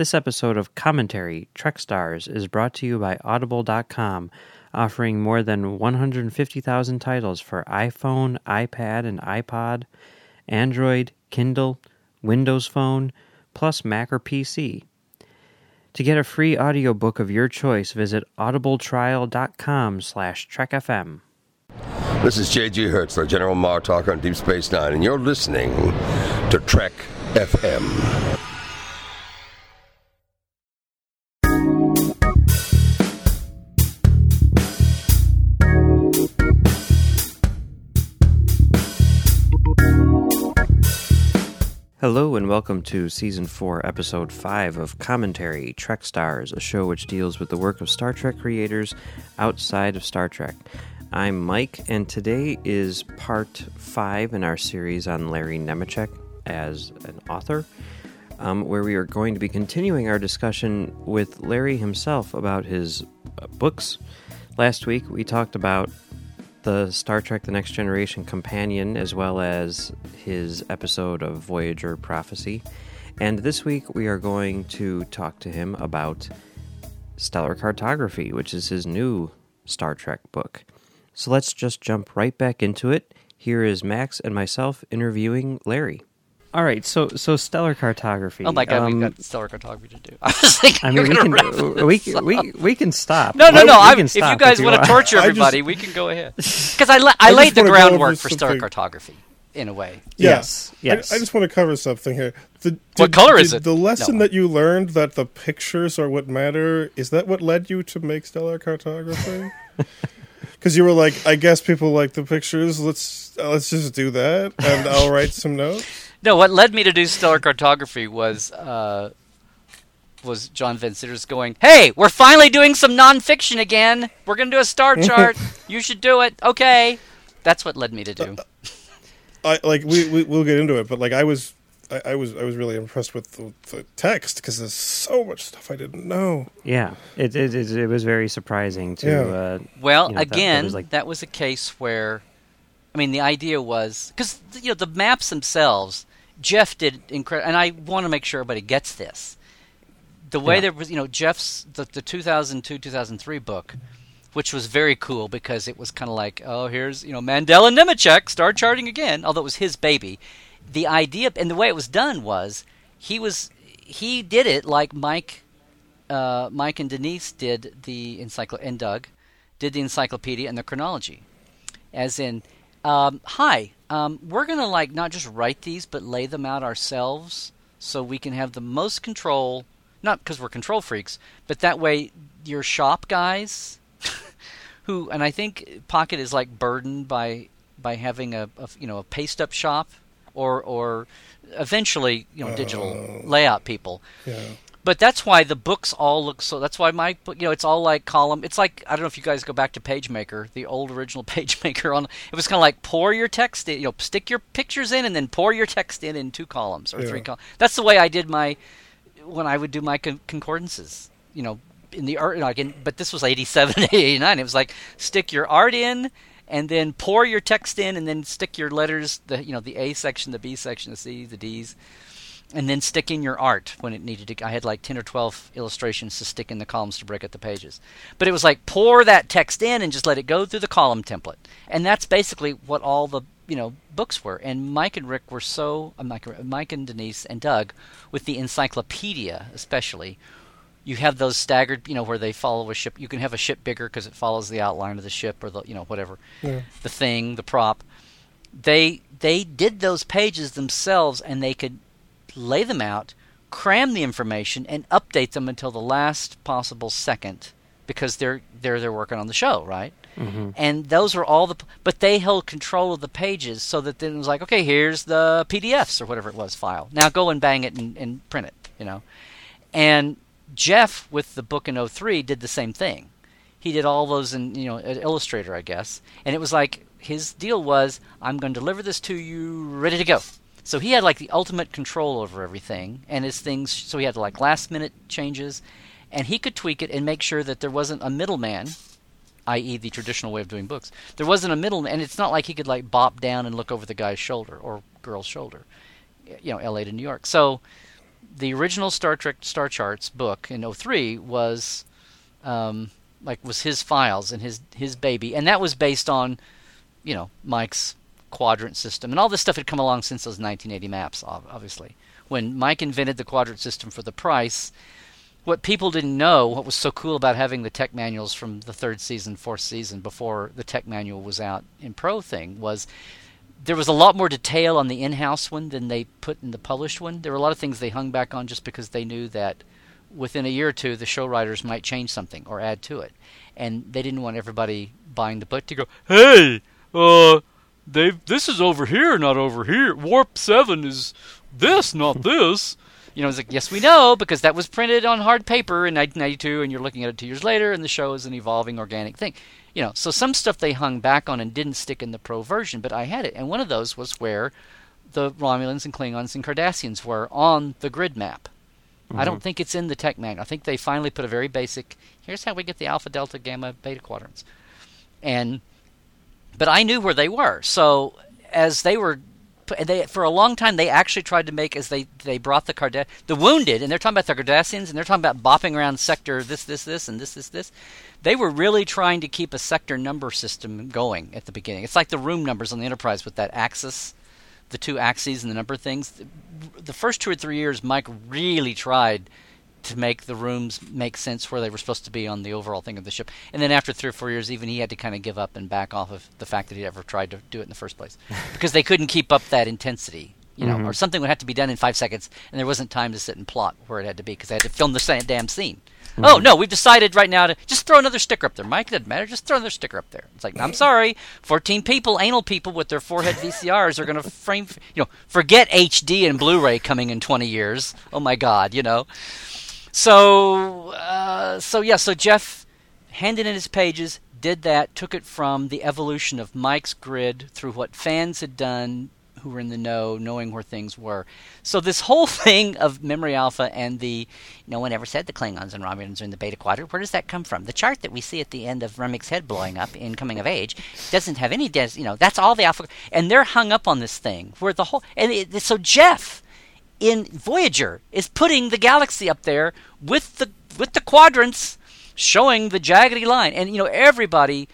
This episode of Commentary Trek Stars is brought to you by Audible.com, offering more than 150,000 titles for iPhone, iPad, and iPod, Android, Kindle, Windows Phone, plus Mac or PC. To get a free audiobook of your choice, visit audibletrial.com slash trekfm. This is J.G. Hertzler, General Martok on Deep Space Nine, and you're listening to Trek FM. Hello and welcome to Season 4, Episode 5 of Commentary Trek Stars, a show which deals with the work of Star Trek creators outside of Star Trek. I'm Mike, and today is part 5 in our series on Larry Nemecek as an author, um, where we are going to be continuing our discussion with Larry himself about his uh, books. Last week we talked about the Star Trek The Next Generation companion, as well as his episode of Voyager Prophecy. And this week we are going to talk to him about Stellar Cartography, which is his new Star Trek book. So let's just jump right back into it. Here is Max and myself interviewing Larry. All right, so so stellar cartography. Oh my god, um, we've got stellar cartography to do. I was thinking I mean, we can we, this we, we we can stop. No, no, no. we I'm, can if you stop guys you want to torture I just- everybody, we can go ahead. Because I, la- I I laid the wanna go over groundwork for stellar cartography in a way. Yeah. Yes, yes. I, I just want to cover something here. The, What color is it? The lesson No. that you learned that the pictures are what matter is that what led you to make stellar cartography? Because you were like, I guess people like the pictures. Let's uh, let's just do that, and I'll write some notes. No, what led me to do stellar cartography was uh, was John Van Citters going, "Hey, we're finally doing some nonfiction again. We're gonna do a star chart. you should do it. Okay." That's what led me to do. I like we, we we'll get into it, but like I was. I, I was I was really impressed with the, the text because there's so much stuff I didn't know. Yeah, it it, it, it was very surprising to. Yeah. Uh, Well, you know, that- that again, was like- that was a case where, I mean, the idea was because you know the maps themselves. Jeff did incredible, and I want to make sure everybody gets this. The way Yeah. there was, you know, Jeff's the, the 2002 2003 book, which was very cool because it was kind of like, oh, here's you know Mandela Nemecek star charting again, although it was his baby. The idea and the way it was done was he was he did it like Mike uh, Mike and Denise did the encycl and Doug did the encyclopedia and the chronology, as in, um, hi, um, we're gonna like not just write these but lay them out ourselves so we can have the most control. Not because we're control freaks, but that way your shop guys, who and I think Pocket is like burdened by by having a, a you know a paste up shop or or eventually you know digital layout people Yeah. But that's why the books all look so. That's why my book, you know, it's all like column. It's like I don't know if you guys go back to PageMaker, the old original PageMaker. On it was kind of like pour your text in, you know, stick your pictures in, and then pour your text in in two columns or three columns. That's the way I did my when I would do my con- concordances. You know, in the art, like in, but this was 87, 89. It was like stick your art in. And then pour your text in, and then stick your letters, the you know the A section, the B section, the C, the D's, and then stick in your art when it needed to. I had like 10 or 12 illustrations to stick in the columns to break up the pages. But it was like pour that text in and just let it go through the column template. And that's basically what all the you know books were. And Mike and Rick were so uh, Mike, Mike and Denise and Doug with the encyclopedia especially. You have those staggered, you know, where they follow a ship. You can have a ship bigger because it follows the outline of the ship or the, you know, whatever, Yeah. the thing, the prop they they did those pages themselves and they could lay them out cram the information and update them until the last possible second because they're they're they're working on the show right? Mm-hmm. And those were all the but they held control of the pages so that then it was like okay here's the pdfs or whatever it was file. Now go and bang it and, and print it you know? And Jeff with the book in 03 did the same thing. He did all those in you know at Illustrator, I guess, and it was like his deal was I'm going to deliver this to you ready to go. So he had like the ultimate control over everything and his things. So he had like last minute changes, and he could tweak it and make sure that there wasn't a middleman, i.e., the traditional way of doing books. There wasn't a middleman, and it's not like he could like bop down and look over the guy's shoulder or girl's shoulder, you know, L.A. to New York. So the original Star Trek Star Charts book in 03 was um, like was his files and his his baby, and that was based on you know Mike's quadrant system, and all this stuff had come along since those 1980 maps, obviously. When Mike invented the quadrant system for the price, what people didn't know, what was so cool about having the tech manuals from the third season, fourth season, before the tech manual was out in Pro thing, was there was a lot more detail on the in-house one than they put in the published one. There were a lot of things they hung back on just because they knew that within a year or two the show writers might change something or add to it, and they didn't want everybody buying the book to go, "Hey, uh, they this is over here, not over here. Warp seven is this, not this." You know, it's like, yes, we know because that was printed on hard paper in 1992, and you're looking at it two years later, and the show is an evolving organic thing you know, so some stuff they hung back on and didn't stick in the pro version, but I had it. And one of those was where the Romulans and Klingons and Cardassians were on the grid map. Mm-hmm. I don't mm-hmm. think it's in the tech manual. I think they finally put a very basic here's how we get the alpha, delta, gamma, beta quadrants. And but I knew where they were. So as they were they for a long time they actually tried to make as they they brought the Card the wounded and they're talking about the Cardassians and they're talking about bopping around sector this this this and this this this they were really trying to keep a sector number system going at the beginning. It's like the room numbers on the Enterprise with that axis, the two axes and the number of things. The first two or three years, Mike really tried to make the rooms make sense where they were supposed to be on the overall thing of the ship. And then after three or four years, even he had to kind of give up and back off of the fact that he'd ever tried to do it in the first place because they couldn't keep up that intensity. You know, mm-hmm. or something would have to be done in five seconds, and there wasn't time to sit and plot where it had to be because they had to film the same damn scene. Mm-hmm. Oh no, we've decided right now to just throw another sticker up there. Mike, it doesn't matter. Just throw another sticker up there. It's like I'm sorry, 14 people, anal people with their forehead VCRs are going to frame. You know, forget HD and Blu-ray coming in 20 years. Oh my God, you know. So, uh, so yeah, so Jeff handed in his pages, did that, took it from the evolution of Mike's grid through what fans had done who were in the know, knowing where things were. So this whole thing of Memory Alpha and the no one ever said the Klingons and Romulans are in the Beta Quadrant. Where does that come from? The chart that we see at the end of Remmick's head blowing up in Coming of Age doesn't have any des- you know that's all the Alpha, and they're hung up on this thing where the whole and it, so Jeff in Voyager is putting the galaxy up there with the with the quadrants showing the jaggedy line, and you know everybody.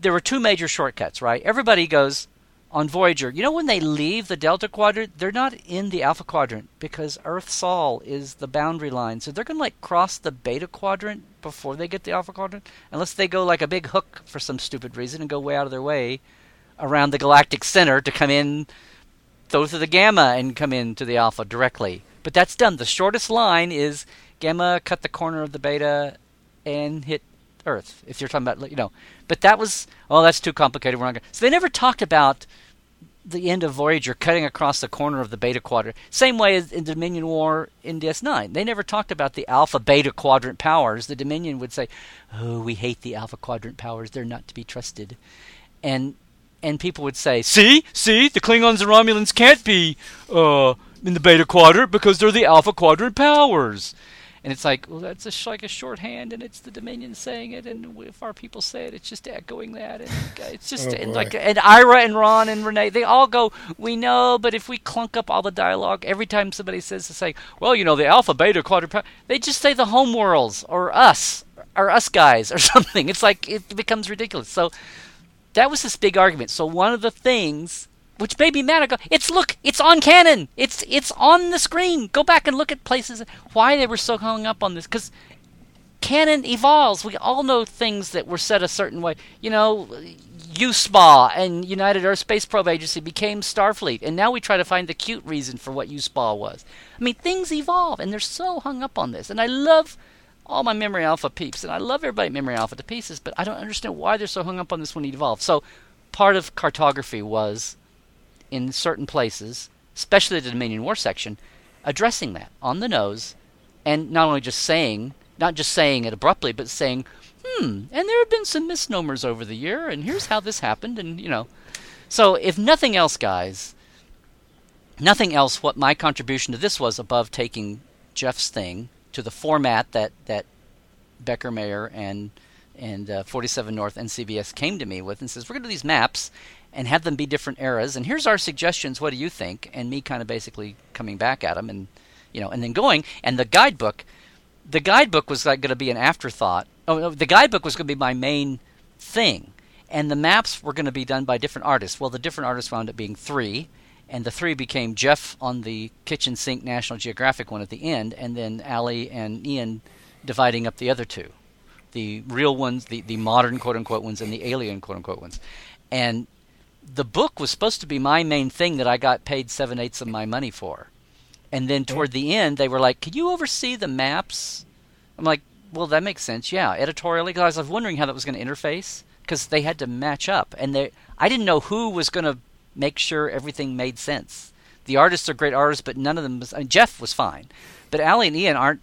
There were two major shortcuts, right? Everybody goes, on Voyager, you know when they leave the Delta Quadrant, they're not in the Alpha Quadrant because Earth Sol is the boundary line. So they're to like cross the Beta Quadrant before they get the Alpha Quadrant, unless they go like a big hook for some stupid reason and go way out of their way around the galactic center to come in, go through the Gamma and come into the Alpha directly. But that's done. The shortest line is Gamma cut the corner of the Beta and hit Earth. If you're talking about, you know, but that was oh, that's too complicated. We're not going. So they never talked about the end of Voyager cutting across the corner of the Beta Quadrant. Same way as in Dominion War in DS9. They never talked about the Alpha Beta Quadrant powers. The Dominion would say, "Oh, we hate the Alpha Quadrant powers. They're not to be trusted." And and people would say, "See, see, the Klingons and Romulans can't be uh, in the Beta Quadrant because they're the Alpha Quadrant powers." and it's like well that's a sh- like a shorthand and it's the dominion saying it and if our people say it it's just echoing that and it's just oh and like and ira and ron and renee they all go we know but if we clunk up all the dialogue every time somebody says to say well you know the alpha beta quadruped they just say the home worlds or us or us guys or something. It's like it becomes ridiculous. So that was this big argument so one of the things which made me mad. I go, it's look, it's on canon. It's it's on the screen. Go back and look at places why they were so hung up on this because canon evolves. We all know things that were said a certain way. You know, USPA and United Earth Space Probe Agency became Starfleet, and now we try to find the cute reason for what USPA was. I mean, things evolve, and they're so hung up on this. And I love all my Memory Alpha peeps, and I love everybody Memory Alpha to pieces, but I don't understand why they're so hung up on this it evolved. So part of cartography was in certain places, especially the Dominion War section, addressing that on the nose, and not only just saying, not just saying it abruptly, but saying, "Hmm," and there have been some misnomers over the year, and here's how this happened, and you know. So, if nothing else, guys, nothing else, what my contribution to this was above taking Jeff's thing to the format that that Becker Mayer and and uh, 47 North and NCBS came to me with and says, We're going to do these maps and have them be different eras. And here's our suggestions. What do you think? And me kind of basically coming back at them and you know, and then going. And the guidebook, the guidebook was like going to be an afterthought. Oh, no, the guidebook was going to be my main thing, and the maps were going to be done by different artists. Well, the different artists wound up being three, and the three became Jeff on the kitchen sink National Geographic one at the end, and then Ali and Ian dividing up the other two, the real ones, the the modern quote unquote ones, and the alien quote unquote ones, and the book was supposed to be my main thing that I got paid seven eighths of my money for. And then toward the end, they were like, "Can you oversee the maps?" I'm like, "Well, that makes sense, yeah." Editorially, because I was wondering how that was going to interface because they had to match up, and they I didn't know who was going to make sure everything made sense. The artists are great artists, but none of them. Was, I mean, Jeff was fine, but Ali and Ian aren't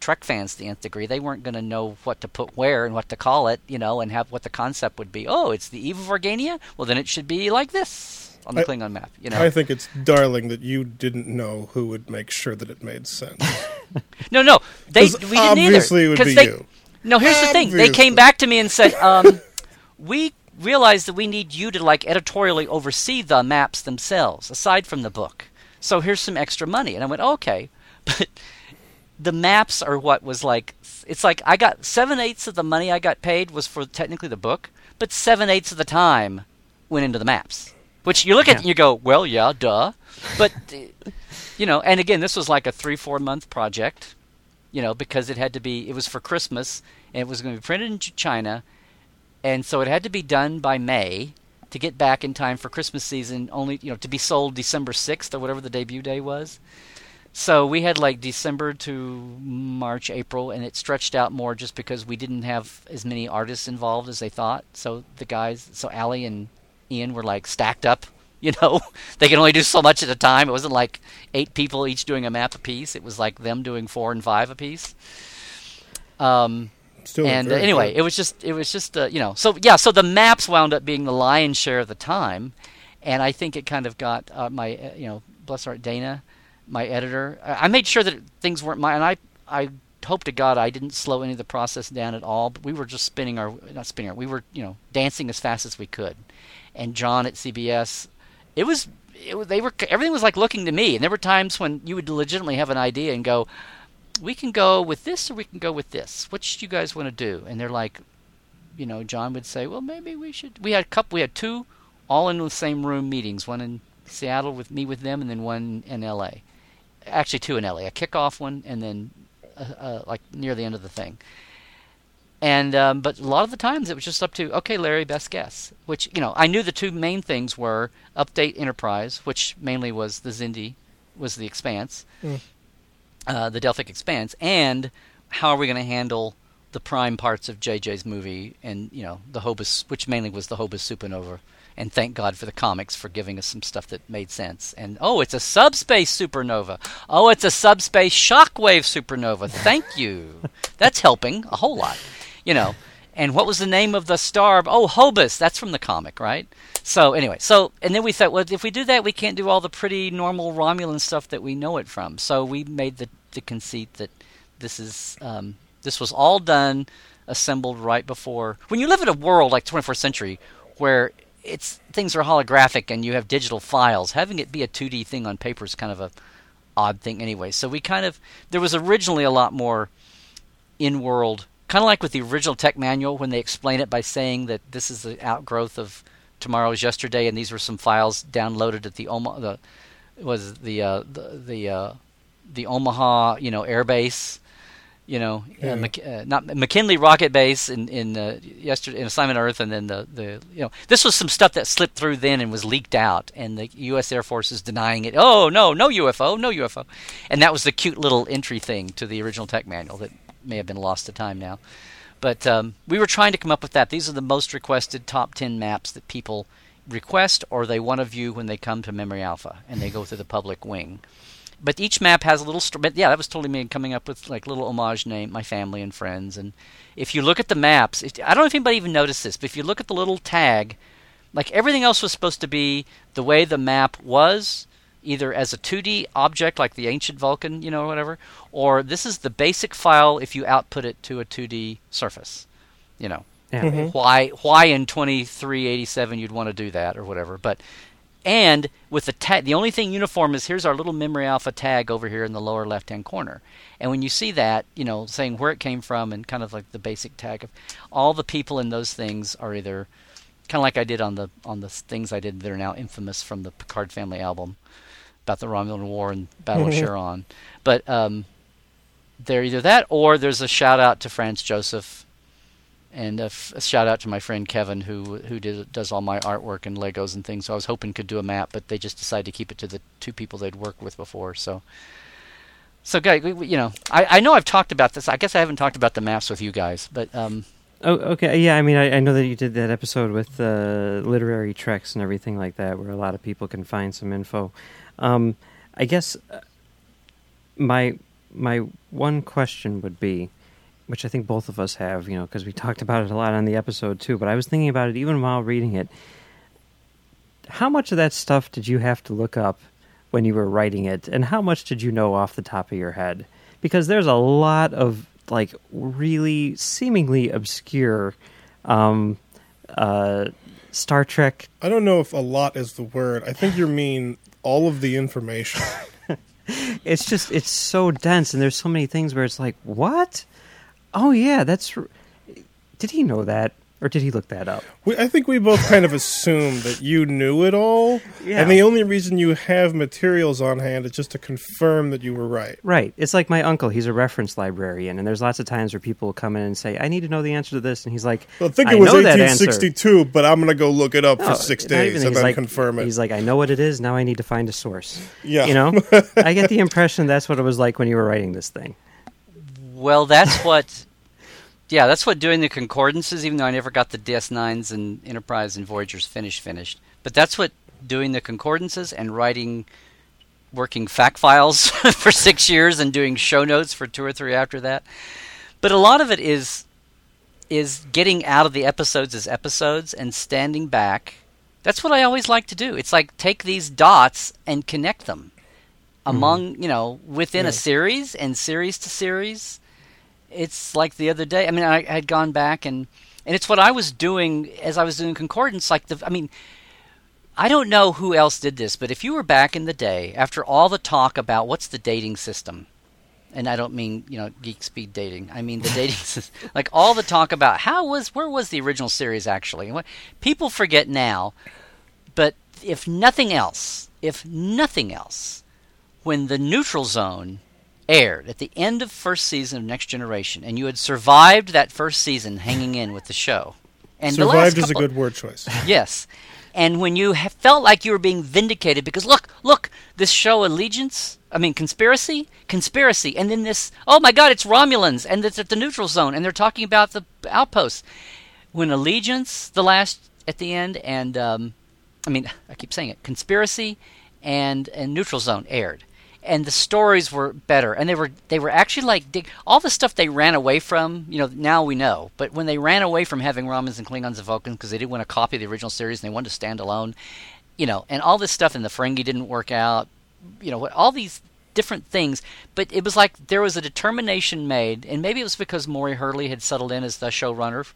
Trek fans to the nth degree. They weren't going to know what to put where and what to call it, you know, and have what the concept would be. Oh, it's the eve of Organia. Well, then it should be like this on the I- Klingon map. You know, I think it's darling that you didn't know who would make sure that it made sense. no, no, they we didn't either. obviously it would be they, you. No, here's the thing. They came back to me and said, um, "We realize that we need you to like editorially oversee the maps themselves, aside from the book. So here's some extra money." And I went, "Okay," but the maps are what was like. It's like I got seven eighths of the money I got paid was for technically the book, but seven eighths of the time went into the maps. Which you look at and you go, "Well, yeah, duh," but. You know, and again, this was like a three, four month project you know, because it had to be, it was for Christmas, and it was going to be printed in China, and so it had to be done by May to get back in time for Christmas season, only, you know, to be sold December 6th or whatever the debut day was. So we had like December to March, April, and it stretched out more just because we didn't have as many artists involved as they thought. So the guys, so Ali and Ian were like stacked up. You know, they can only do so much at a time. It wasn't like eight people each doing a map apiece. It was like them doing four and five apiece. Um, Still and uh, anyway, good. it was just it was just uh, you know so yeah so the maps wound up being the lion's share of the time, and I think it kind of got uh, my uh, you know bless her Dana, my editor. I I made sure that things weren't my and I I hope to God I didn't slow any of the process down at all. But we were just spinning our not spinning our we were you know dancing as fast as we could, and John at CBS, it was. It was, they were everything was like looking to me, and there were times when you would legitimately have an idea and go, we can go with this or we can go with this. Which do you guys want to do? And they're like, you know, John would say, well, maybe we should. We had a couple. We had two, all in the same room meetings. One in Seattle with me with them, and then one in L.A. Actually, two in L.A. A kickoff one, and then uh, uh, like near the end of the thing. And um, but a lot of the times it was just up to okay, Larry, best guess. Which you know, I knew the two main things were update Enterprise, which mainly was the Xindi, was the Expanse, uh, the Delphic Expanse, and how are we going to handle the prime parts of JJ's movie and you know the Hobus, which mainly was the Hobus Supernova. And thank God for the comics for giving us some stuff that made sense. And oh, it's a subspace supernova. Oh, it's a subspace shockwave supernova. Thank you. That's helping a whole lot, you know. And what was the name of the star? Oh, Hobus. That's from the comic, right? So anyway, so and then we thought, well, if we do that, we can't do all the pretty normal Romulan stuff that we know it from. So we made the the conceit that this is um, this was all done, assembled right before. When you live in a world like 24th century, where it's things are holographic and you have digital files, having it be a 2D thing on paper is kind of a odd thing anyway. So we kind of there was originally a lot more in world, kind of like with the original tech manual when they explain it by saying that this is the outgrowth of tomorrow's yesterday, and these were some files downloaded at the Omaha, the was the uh, the the, uh, the Omaha, you know, air base. You know, uh, Mc, uh, not McKinley Rocket Base in in uh, yesterday in Assignment Earth, and then the the you know this was some stuff that slipped through then and was leaked out, and the U.S. Air Force is denying it. Oh no, no UFO, no UFO, and that was the cute little entry thing to the original tech manual that may have been lost to time now. But um, we were trying to come up with that. These are the most requested top 10 maps that people request or they want to view when they come to Memory Alpha and they go through the public wing. But each map has a little. St- but yeah, that was totally me coming up with like little homage name, my family and friends. And if you look at the maps, I don't know if anybody even noticed this, but if you look at the little tag, like everything else was supposed to be the way the map was, either as a 2D object like the ancient Vulcan, you know, or whatever, or this is the basic file if you output it to a 2D surface, you know. Yeah. Mm-hmm. Why why in 2387 you'd want to do that or whatever, but and with the tag, the only thing uniform is here's our little memory alpha tag over here in the lower left hand corner. And when you see that, you know, saying where it came from and kind of like the basic tag of all the people in those things are either kind of like I did on the on the things I did that are now infamous from the Picard family album about the Romulan War and Battle of Cheron. But um, they're either that or there's a shout out to Franz Joseph and a, f- a shout out to my friend Kevin who who did, does all my artwork and Legos and things. So I was hoping could do a map, but they just decided to keep it to the two people they'd worked with before. So. So, guys, you know, I, I know I've talked about this. I guess I haven't talked about the maps with you guys, but um, Oh, okay. Yeah, I mean, I, I know that you did that episode with uh, literary treks and everything like that, where a lot of people can find some info. Um, I guess uh, my my one question would be, which I think both of us have, you know, because we talked about it a lot on the episode too. But I was thinking about it even while reading it. How much of that stuff did you have to look up when you were writing it, and how much did you know off the top of your head? Because there's a lot of like really seemingly obscure um, uh, Star Trek. I don't know if a lot is the word. I think you mean all of the information. It's just it's so dense, and there's so many things where it's like, what? Oh yeah, that's. Did he know that, or did he look that up? We, I think we both kind of assumed that you knew it all, Yeah. and the only reason you have materials on hand is just to confirm that you were right. Right. It's like my uncle. He's a reference librarian, and there's lots of times where people will come in and say, "I need to know the answer to this," and he's like, Well, I think it was know 1862, but I'm going to go look it up No, for six not even- days and then like, confirm it. He's like, I know what it is. Now I need to find a source. Yeah. You know, I get the impression that's what it was like when you were writing this thing. Well, that's what. Yeah, that's what doing the concordances. Even though I never got the DS9s and Enterprise and Voyagers finished, finished. But that's what doing the concordances and writing, working fact files for six years and doing show notes for two or three after that. But a lot of it is is getting out of the episodes as episodes and standing back. That's what I always like to do. It's like take these dots and connect them mm-hmm. among, you know, within Yeah. a series and series to series. It's like the other day. I mean, I had gone back and and it's what I was doing as I was doing concordance. Like the, I mean, I don't know who else did this, but if you were back in the day, after all the talk about what's the dating system, and I don't mean you know geek speed dating. I mean the dating system. Like all the talk about how was where was the original series actually? And what people forget now, but if nothing else, if nothing else, when the neutral zone aired at the end of first season of Next Generation, and you had survived that first season hanging in with the show, and the Survived is a good word choice. Yes. And when you felt like you were being vindicated because look, look, this show Allegiance, I mean conspiracy, conspiracy, and then this, oh my God, it's Romulans, and it's at the neutral zone, and they're talking about the outposts. When Allegiance, the last at the end, and um, I mean, I keep saying it, conspiracy, and and neutral zone aired, and the stories were better, and they were they were actually like dig- all the stuff they ran away from. You know, now we know, but when they ran away from having Romans and Klingons and Vulcans because they didn't want to copy the original series and they wanted to stand alone, you know, and all this stuff in the Ferengi didn't work out. You know, all these different things, but it was like there was a determination made, and maybe it was because Maury Hurley had settled in as the showrunner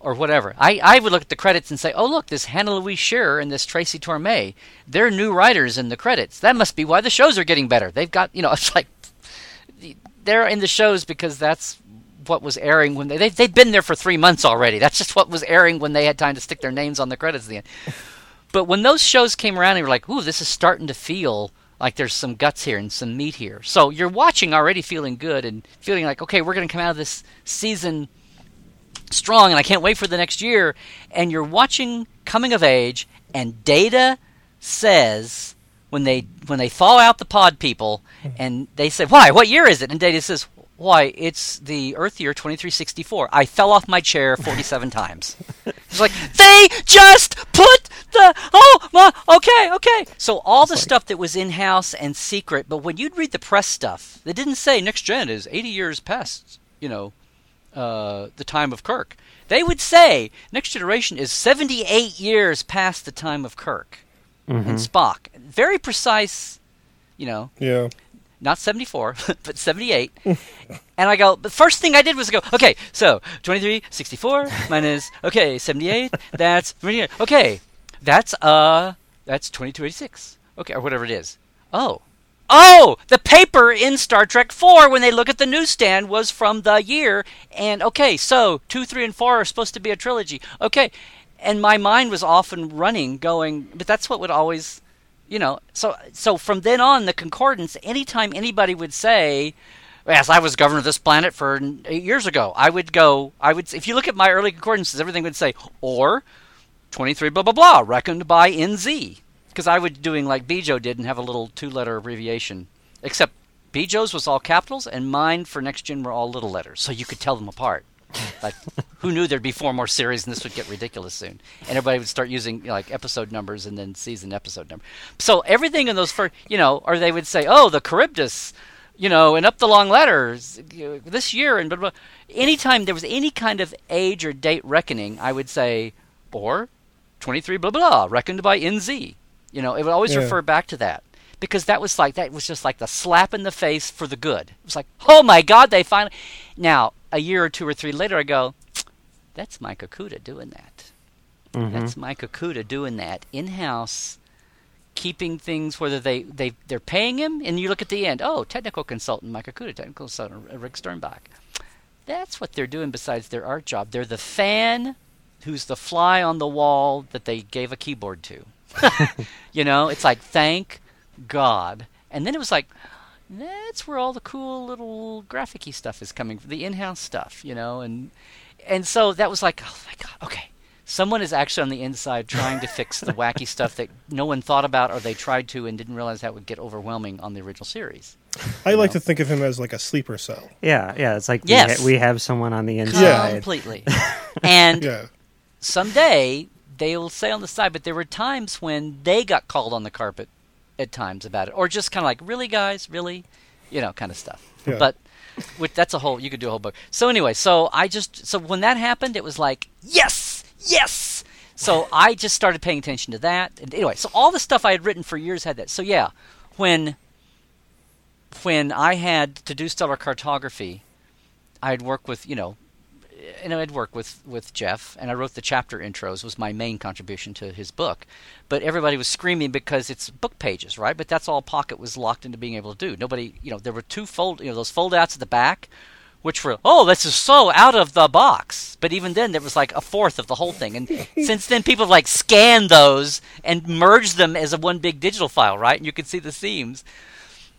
or whatever. I, I would look at the credits and say, oh, look, this Hannah Louise Shearer and this Tracy Torme, they're new writers in the credits. That must be why the shows are getting better. They've got, you know, it's like they're in the shows because that's what was airing when they, they they've been there for three months already. That's just what was airing when they had time to stick their names on the credits at the end. But when those shows came around, and you're like, ooh, this is starting to feel like there's some guts here and some meat here. So you're watching already feeling good and feeling like, okay, we're going to come out of this season strong and I can't wait for the next year. And you're watching Coming of Age, and Data says when they when they thaw out the pod people, hmm. and they say, "Why? What year is it?" And Data says, "Why? It's the Earth year 2364. I fell off my chair 47 times." It's like they just put the oh my okay okay. So all the stuff that was in house and secret, but when you'd read the press stuff, they didn't say next gen is 80 years past. You know, uh, the time of Kirk. They would say Next Generation is 78 years past the time of Kirk and Spock. Very precise, you know, Yeah. not 74, but 78. and I go, the first thing I did was go, okay, so 23, 64 minus, okay, 78, that's, okay, that's, uh, that's 2286. Okay, or whatever it is. Oh. Oh, the paper in Star Trek 4 when they look at the newsstand was from the year and okay, so 2, 3 and 4 are supposed to be a trilogy. Okay. And my mind was often running going, but that's what would always you know, so so from then on the concordance anytime anybody would say Yes, I was governor of this planet for eight years ago. I would go. I would. If you look at my early concordances, everything would say or twenty three blah blah blah reckoned by NZ because I was doing like Bjo did and have a little two letter abbreviation. Except Bjo's was all capitals and mine for next gen were all little letters, so you could tell them apart. Like, who knew there'd be four more series and this would get ridiculous soon? And everybody would start using you know, like episode numbers and then season episode number. So everything in those first, you know, or they would say, oh, the Charybdis you know, and up the long letters this year and blah, blah. Anytime there was any kind of age or date reckoning, I would say, or 23 blah blah, reckoned by NZ. You know, it would always yeah. refer back to that because that was like that was just like the slap in the face for the good. It was like, oh my God, they finally. Now a year or two or three later, I go, that's Mike Okuda doing that. Mm-hmm. That's Mike Okuda doing that in house keeping things whether they, they they're paying him and you look at the end oh technical consultant Mike Okuda technical consultant Rick Sternbach that's what they're doing besides their art job they're the fan who's the fly on the wall that they gave a keyboard to you know it's like thank God and then it was like that's where all the cool little graphicy stuff is coming from the in-house stuff you know and and so that was like oh my God okay someone is actually on the inside trying to fix the wacky stuff that no one thought about or they tried to and didn't realize that would get overwhelming on the original series. I like know? to think of him as like a sleeper cell. Yeah, yeah. It's like yes. we, ha- we have someone on the inside. Yeah. Completely. and yeah. someday they'll say on the side, but there were times when they got called on the carpet at times about it. Or just kind of like, really, guys? Really? You know, kind of stuff. Yeah. But which that's a whole you could do a whole book. So anyway, so I just so when that happened, it was like yes, yes. So I just started paying attention to that. And anyway, so all the stuff I had written for years had that. So yeah, when when I had to do stellar cartography, I'd work with you know, and I'd work with with Jeff, and I wrote the chapter intros was my main contribution to his book. But everybody was screaming because it's book pages, right? But that's all Pocket was locked into being able to do. Nobody, you know, there were two fold, you know, those fold outs at the back which were oh this is so out of the box but even then there was like a fourth of the whole thing and since then people have like scanned those and merged them as a one big digital file right and you can see the seams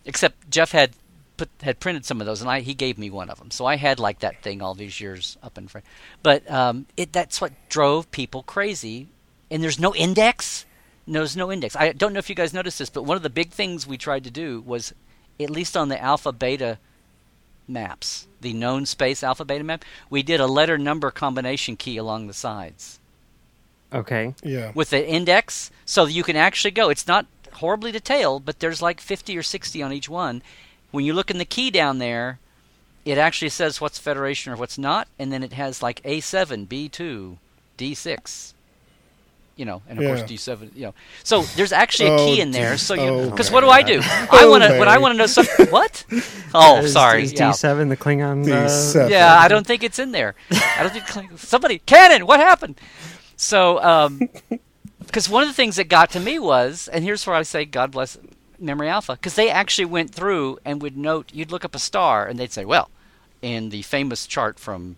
except jeff had put had printed some of those and i he gave me one of them so i had like that thing all these years up in front but um, it that's what drove people crazy and there's no index there's no index i don't know if you guys noticed this but one of the big things we tried to do was at least on the alpha beta maps, the known space alpha beta map, we did a letter number combination key along the sides. Okay. Yeah. With the index, so you can actually go. It's not horribly detailed, but there's like 50 or 60 on each one. When you look in the key down there, it actually says what's Federation or what's not, and then it has like A7, B2, D6, you know, and of yeah. course D7, you know. So there's actually a key oh, in there. So you, because oh, what do I do? I want to, when I want to know something. What? Oh, is, sorry. Is D7 the Klingon? D7. Uh, yeah, I don't think it's in there. I don't think somebody Cannon. What happened? So, um, because one of the things that got to me was, and here's where I say, God bless Memory Alpha, because they actually went through and would note. You'd look up a star, and they'd say, well, in the famous chart from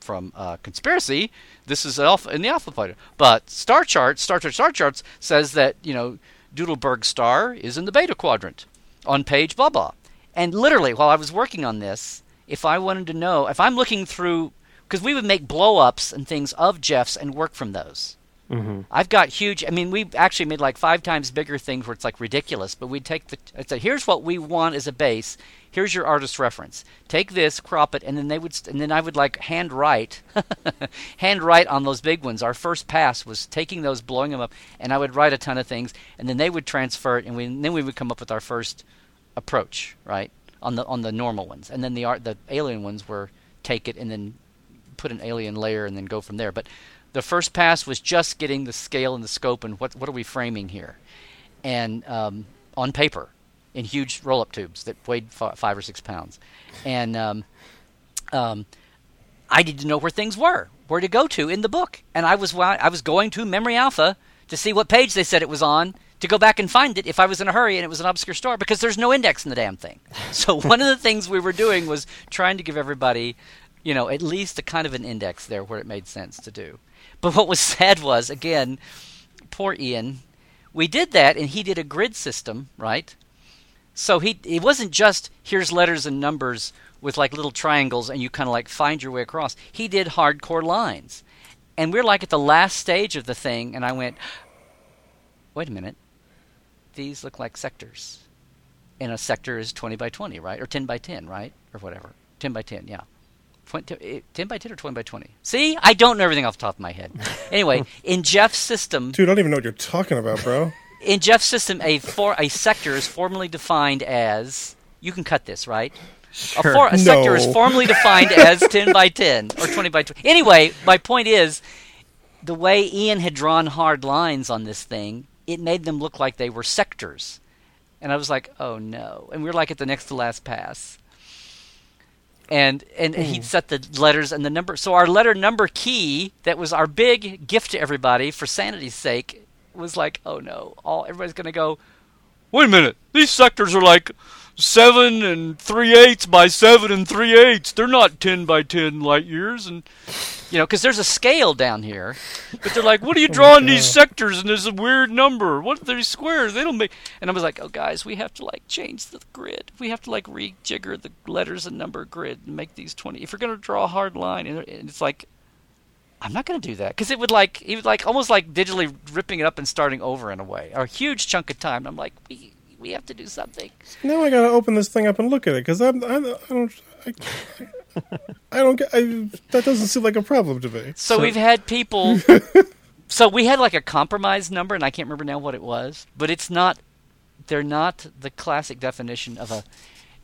from uh, conspiracy. This is alpha in the alpha fighter. But star charts, Star Trek star charts says that you know Doodleberg star is in the beta quadrant on page blah blah. And literally, while I was working on this, if I wanted to know, if I'm looking through, because we would make blow ups and things of Jeff's and work from those. Mm-hmm. I've got huge. I mean, we actually made like five times bigger things where it's like ridiculous. But we'd take the. I said, here's what we want as a base. Here's your artist reference. Take this, crop it, and then they would. And then I would like hand write, hand write on those big ones. Our first pass was taking those, blowing them up, and I would write a ton of things, and then they would transfer it, and, we, and then we would come up with our first approach, right, on the on the normal ones, and then the art, the alien ones were take it and then put an alien layer and then go from there. But the first pass was just getting the scale and the scope and what what are we framing here, and um, on paper in huge roll-up tubes that weighed f- five or six pounds, and um, um, I needed to know where things were, where to go to in the book, and I was I was going to Memory Alpha to see what page they said it was on to go back and find it if I was in a hurry and it was an obscure store because there's no index in the damn thing. So one of the things we were doing was trying to give everybody, you know, at least a kind of an index there where it made sense to do. But what was sad was again, poor Ian. We did that and he did a grid system, right? So he it wasn't just here's letters and numbers with like little triangles and you kind of like find your way across. He did hardcore lines. And we're like at the last stage of the thing and I went, "Wait a minute. These look like sectors." And a sector is 20 by 20, right? Or 10 by 10, right? Or whatever. 10 by 10, yeah. 20, eh, 10 by 10 or 20 by 20? See? I don't know everything off the top of my head. Anyway, in Jeff's system, Dude, I don't even know what you're talking about, bro. in Jeff's system, a for a sector is formally defined as you can cut this, right? A, for, a sector is formally defined as 10 by 10 or 20 by 20. Anyway, my point is the way Ian had drawn hard lines on this thing, it made them look like they were sectors. And I was like, "Oh no." And we were like at the next to last pass. And and he'd mm. set the letters and the number. So our letter number key that was our big gift to everybody for sanity's sake was like, "Oh no." All everybody's going to go, Wait a minute. These sectors are like seven and three eighths by seven and three eighths. They're not ten by ten light years. And you know, cuz there's a scale down here. but they're like, what are you oh drawing these sectors? And there's a weird number. What are these squares? They don't make. And I was like, "Oh guys, we have to like change the grid. We have to like rejigger the letters and number grid and make these 20. If you're going to draw a hard line and it's like I'm not going to do that because it would like it would like almost like digitally ripping it up and starting over in a way, a huge chunk of time. I'm like, we we have to do something. now I gotta open this thing up and look at it because I'm, I'm I don't I, I don't get I, that doesn't seem like a problem to me. So, we've had people. so we had like a compromise number, and I can't remember now what it was, but it's not. They're not the classic definition of a.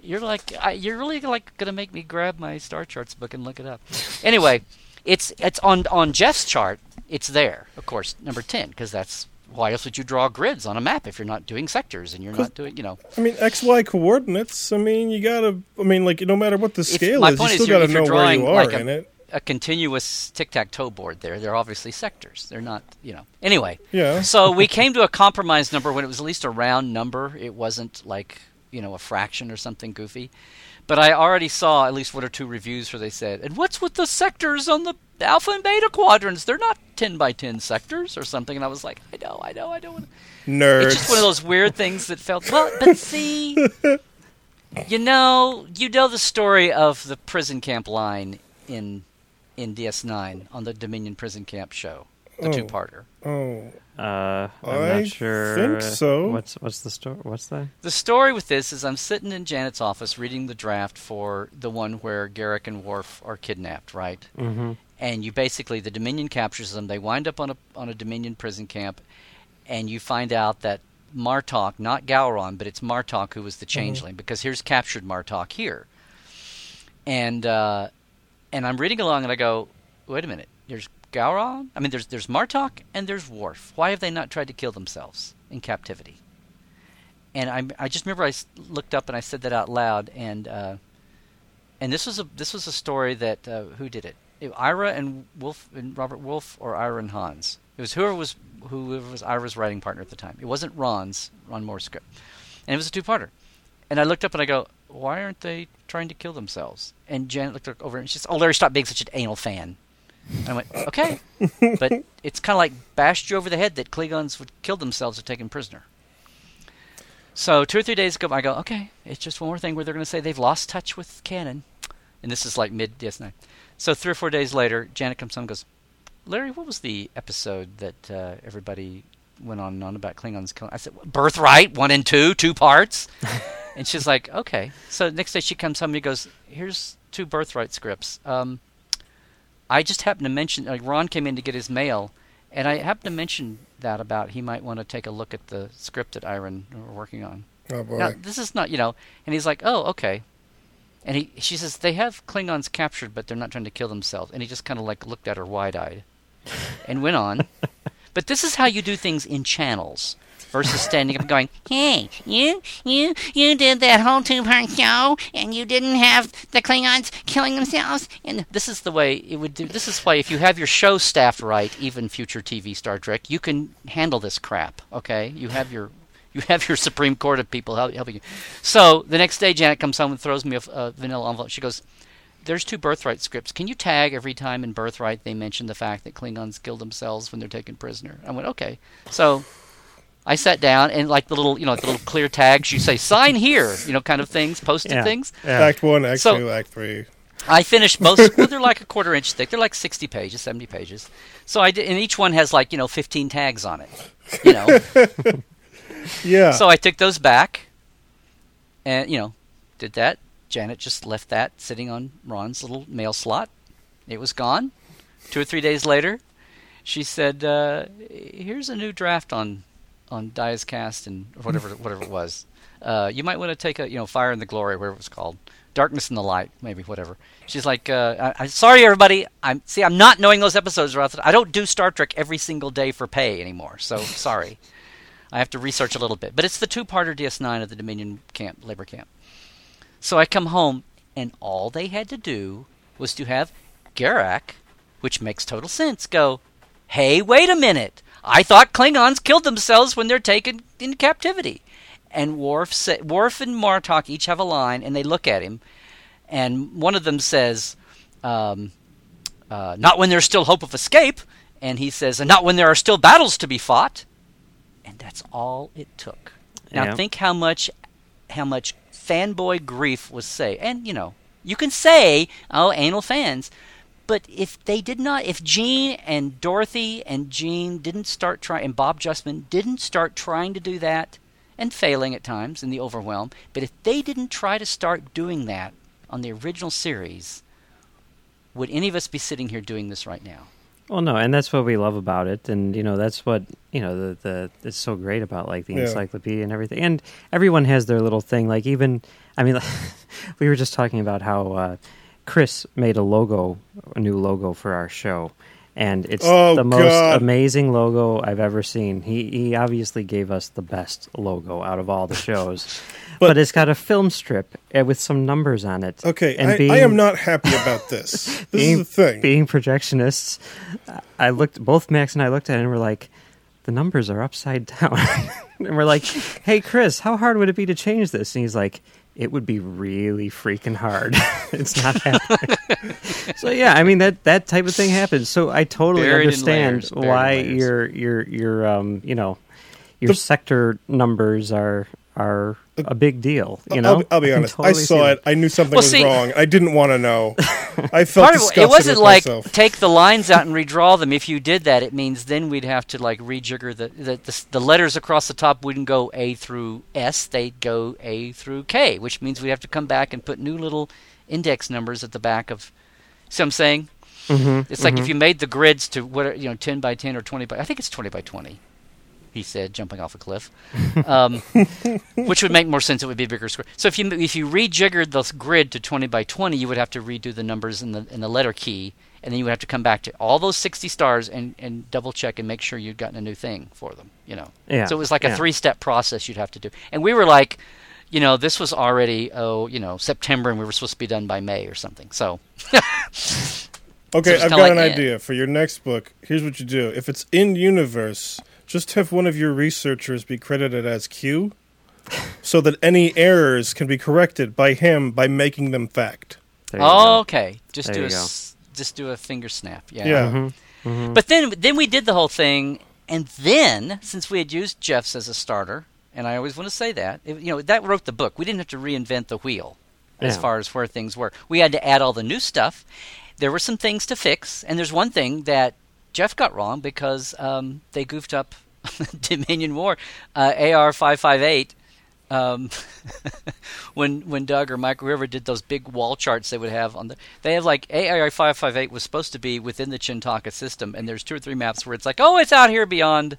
You're like I, you're really like gonna make me grab my star charts book and look it up. Anyway, it's it's on on Jeff's chart. It's there, of course, number ten, because that's why else would you draw grids on a map if you're not doing sectors and you're not doing you know. I mean, X Y coordinates. I mean, you gotta. I mean, like no matter what the scale my is, you is still gotta if know where you drawing are like a- in it. a continuous tic-tac-toe board there. They're obviously sectors. They're not, you know. Anyway, Yeah. so we came to a compromise number when it was at least a round number. It wasn't like, you know, a fraction or something goofy. But I already saw at least one or two reviews where they said, "And what's with the sectors on the alpha and beta quadrants? They're not 10 by 10 sectors or something." And I was like, "I know, I know, I know." Nerds. It's just one of those weird things that felt well, but see, you know, you know the story of the prison camp line in in DS9 on the Dominion prison camp show, the Oh. two-parter. oh, Uh, I'm I not sure. think so. What's what's the story? What's that? The story with this is I'm sitting in Janet's office reading the draft for the one where Garak and Worf are kidnapped, right? Mm-hmm. and you basically the Dominion captures them. They wind up on a on a Dominion prison camp, and you find out that Martok, not Gowron, but it's Martok who was the changeling, because here's captured Martok here, and uh, and I'm reading along and I go, wait a minute, there's Gowron. I mean, there's there's Martok and there's Worf. Why have they not tried to kill themselves in captivity? And I I just remember I looked up and I said that out loud and. Uh, and this was a this was a story that uh, who did it? Ira and Wolfe and Robert Wolfe or Ira and Hans. It was whoever was whoever was Ira's writing partner at the time. It wasn't Ron's Ron Moore's script, and it was a two-parter. And I looked up and I go, why aren't they trying to kill themselves? And Janet looked over and she says, oh, Larry, stop being such an anal fan. I went, okay, but it's kind of like bashed you over the head that Klingons would kill themselves if taken prisoner. So two or three days ago, I go, okay, it's just one more thing where they're going to say they've lost touch with canon, and this is like mid DS9. So three or four days later, Janet comes home and goes, Larry, what was the episode that uh, everybody went on and on about Klingons killing? I said, Birthright, one and two, two parts. and she's like, okay. So next day she comes home and he goes, here's two Birthright scripts. Um, I just happened to mention, like Ron came in to get his mail, and I happened to mention that about he might want to take a look at the script that Iron were working on. Oh boy. Now, this is not, you know, and he's like, oh, okay. And he, she says, they have Klingons captured, but they're not trying to kill themselves. And he just kind of like looked at her wide eyed and went on. but this is how you do things in channels. Versus standing up and going, Hey, you, you, you did that whole two-part show, and you didn't have the Klingons killing themselves. and this is the way it would do. This is why if you have your show staffed right, even future TV Star Trek, you can handle this crap. Okay, you have your you have your Supreme Court of people helping you. So the next day, Janet comes home and throws me a, a vanilla envelope. She goes, "There's two Birthright scripts. Can you tag every time in Birthright they mention the fact that Klingons kill themselves when they're taken prisoner?" I went, "Okay." So I sat down and like the little, you know, the little clear tags you say sign here, you know, kind of things, posted Yeah. things. Yeah. Act one, act So- two, act three. I finished most. well, they're like a quarter inch thick. They're like sixty pages, seventy pages. So I did, and each one has like you know fifteen tags on it. You know, Yeah. so I took those back, and you know, did that. Janet just left that sitting on Ron's little mail slot. It was gone. Two or three days later, she said, uh, "Here's a new draft on on Dias Cast and whatever whatever it was. Uh, you might want to take a you know Fire in the Glory, whatever it was called, Darkness in the Light, maybe whatever." She's like, uh, I, "I'm sorry, everybody. I'm see, I'm not knowing those episodes. I don't do Star Trek every single day for pay anymore. So sorry." I have to research a little bit. But it's the two parter DS9 of the Dominion camp, labor camp. So I come home, and all they had to do was to have Garak, which makes total sense, go, hey, wait a minute. I thought Klingons killed themselves when they're taken in captivity. And Worf, sa- Worf and Martok each have a line, and they look at him, and one of them says, um, uh, not when there's still hope of escape. And he says, and not when there are still battles to be fought and that's all it took. Now Yeah. think how much how much fanboy grief was say, and you know you can say oh anal fans, but if they did not, if Gene and Dorothy and Gene didn't start trying, and Bob Justman didn't start trying to do that, and failing at times in the overwhelm, but if they didn't try to start doing that on the original series, would any of us be sitting here doing this right now? Well, no, and that's what we love about it, and you know that's what you know the the it's so great about like the Yeah. encyclopedia and everything, and everyone has their little thing. Like even, I mean, we were just talking about how uh, Chris made a logo, a new logo for our show, and it's Oh, the most God. amazing logo I've ever seen. He he obviously gave us the best logo out of all the shows, but, it's got a film strip uh, with some numbers on it. Okay, and I, being, I am not happy about this. This being, is the thing. Being projectionists, I looked. Both Max and I looked at it and we're like, the numbers are upside down. and we're like, hey Chris, how hard would it be to change this? And he's like, it would be really freaking hard. it's not happening. so yeah, I mean that that type of thing happens. So I totally Buried understand layers, why your your your um you know your The- sector numbers are are a big deal. You know, I'll, be- I'll be I honest. totally I saw that. it. I knew something Well, was see- wrong. I didn't want to know. I felt Part of it, wasn't with like myself. take the lines out and redraw them. If you did that, it means then we'd have to like rejigger the the, the the letters across the top wouldn't go A through S; they'd go A through K, which means we'd have to come back and put new little index numbers at the back of. See what I'm saying? Mhm, It's like mhm. if you made the grids to what you know, ten by ten or twenty by. I think it's twenty by twenty. He said, jumping off a cliff, um, which would make more sense. It would be a bigger square. So if you if you rejiggered the grid to twenty by twenty, you would have to redo the numbers in the in the letter key, and then you would have to come back to all those sixty stars and, and double check and make sure you'd gotten a new thing for them. You know. Yeah, So it was like a three step process you'd have to do, and we were like. You know, this was already oh, you know, September, and we were supposed to be done by May or something. So, Okay, I've got an eh. idea for your next book. Here's what you do: if it's in universe, just have one of your researchers be credited as Q, so that any errors can be corrected by him by making them fact. There you go. okay, just There do a you go. just do a finger snap. Yeah. Yeah. Mhm. But then then we did the whole thing, and then since we had used Jeff's as a starter, and I always want to say that it- you know that wrote the book. We didn't have to reinvent the wheel as far as where things were. We had to add all the new stuff. There were some things to fix, and there's one thing that Jeff got wrong because um, they goofed up Dominion War uh, AR five five eight. Um, when when Doug or Mike whoever did those big wall charts they would have on the they have like AR five five eight was supposed to be within the Chin'toka system and there's two or three maps where it's like oh it's out here beyond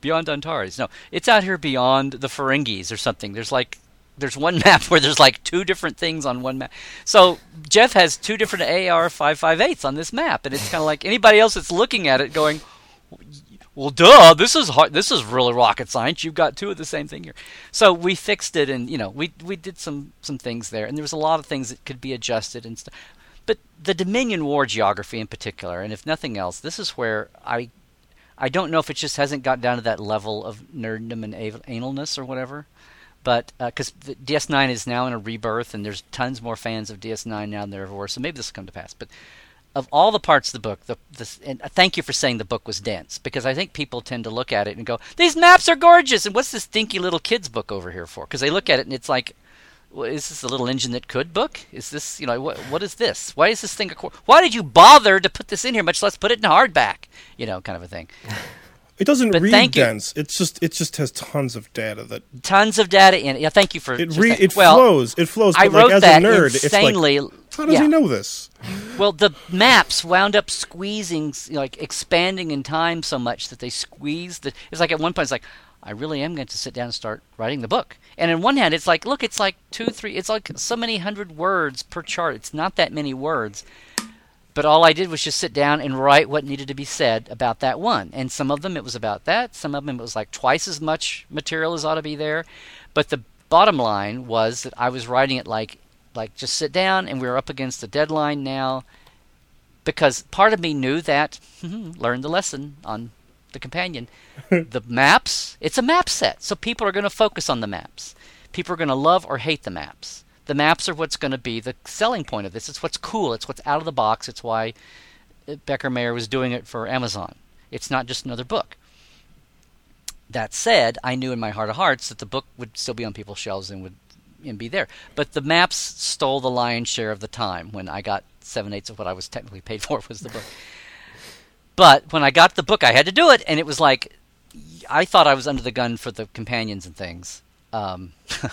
beyond Antares no it's out here beyond the Ferengis or something there's like there's one map where there's like two different things on one map so Jeff has two different AR five five eights on this map and it's kind of like anybody else that's looking at it going well, duh, this is hard. This is really rocket science. You've got two of the same thing here. So we fixed it, and you know, we we did some some things there, and there was a lot of things that could be adjusted and stuff. But the Dominion War geography in particular, and if nothing else, this is where I I don't know if it just hasn't got down to that level of nerddom and analness or whatever. But because uh, DS9 is now in a rebirth, and there's tons more fans of DS9 now than there ever were, so maybe this will come to pass. But of all the parts of the book, the, the, and thank you for saying the book was dense because I think people tend to look at it and go, "These maps are gorgeous," and what's this dinky little kids book over here for? Because they look at it and it's like, well, "Is this a little engine that could book? Is this, you know, what what is this? Why is this thing? A Why did you bother to put this in here? Much less put it in hardback, you know, kind of a thing." It doesn't But read dense. It's just it just has tons of data that Tons of data in it. Yeah, thank you for it re- it well, flows. It flows. I like wrote as that a nerd, it's like insanely. how does yeah. he know this? Well, the maps wound up squeezing, you know, like expanding in time so much that they squeezed. The, it's like at one point, it's like, I really am going to sit down and start writing the book. And on one hand, it's like, look, it's like two, three, it's like so many hundred words per chart. It's not that many words. But all I did was just sit down and write what needed to be said about that one. And some of them it was about that. Some of them it was like twice as much material as ought to be there. But the bottom line was that I was writing it like like just sit down and we're up against the deadline now because part of me knew that learned the lesson on the companion the maps it's a map set so people are going to focus on the maps people are going to love or hate the maps the maps are what's going to be the selling point of this it's what's cool it's what's out of the box it's why becker mayer was doing it for amazon it's not just another book that said i knew in my heart of hearts that the book would still be on people's shelves and would and be there. But the maps stole the lion's share of the time when I got seven eighths of what I was technically paid for was the book. But when I got the book, I had to do it, and it was like I thought I was under the gun for the companions and things. Um,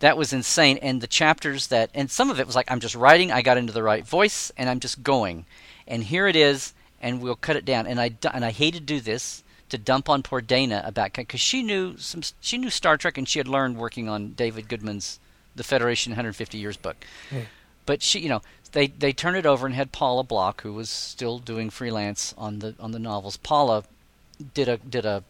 that was insane. And the chapters that, and some of it was like I'm just writing. I got into the right voice, and I'm just going. And here it is, and we'll cut it down. And I and I hated to do this to dump on poor Dana about because she knew some she knew Star Trek and she had learned working on David Goodman's The Federation 150 Years book. Hmm. But she, you know, they they turned it over and had Paula Block, who was still doing freelance on the on the novels. Paula did a did a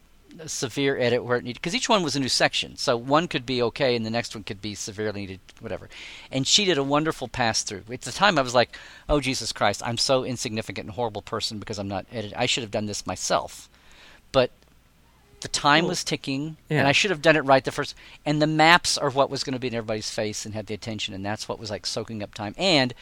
severe edit where it needed because each one was a new section, so one could be okay and the next one could be severely needed, whatever. And she did a wonderful pass through. At the time, I was like, "Oh Jesus Christ, I'm so insignificant and horrible person because I'm not editing. I should have done this myself." But the time was ticking, yeah. and I should have done it right the first. And the maps are what was going to be in everybody's face and had the attention, and that's what was like soaking up time. And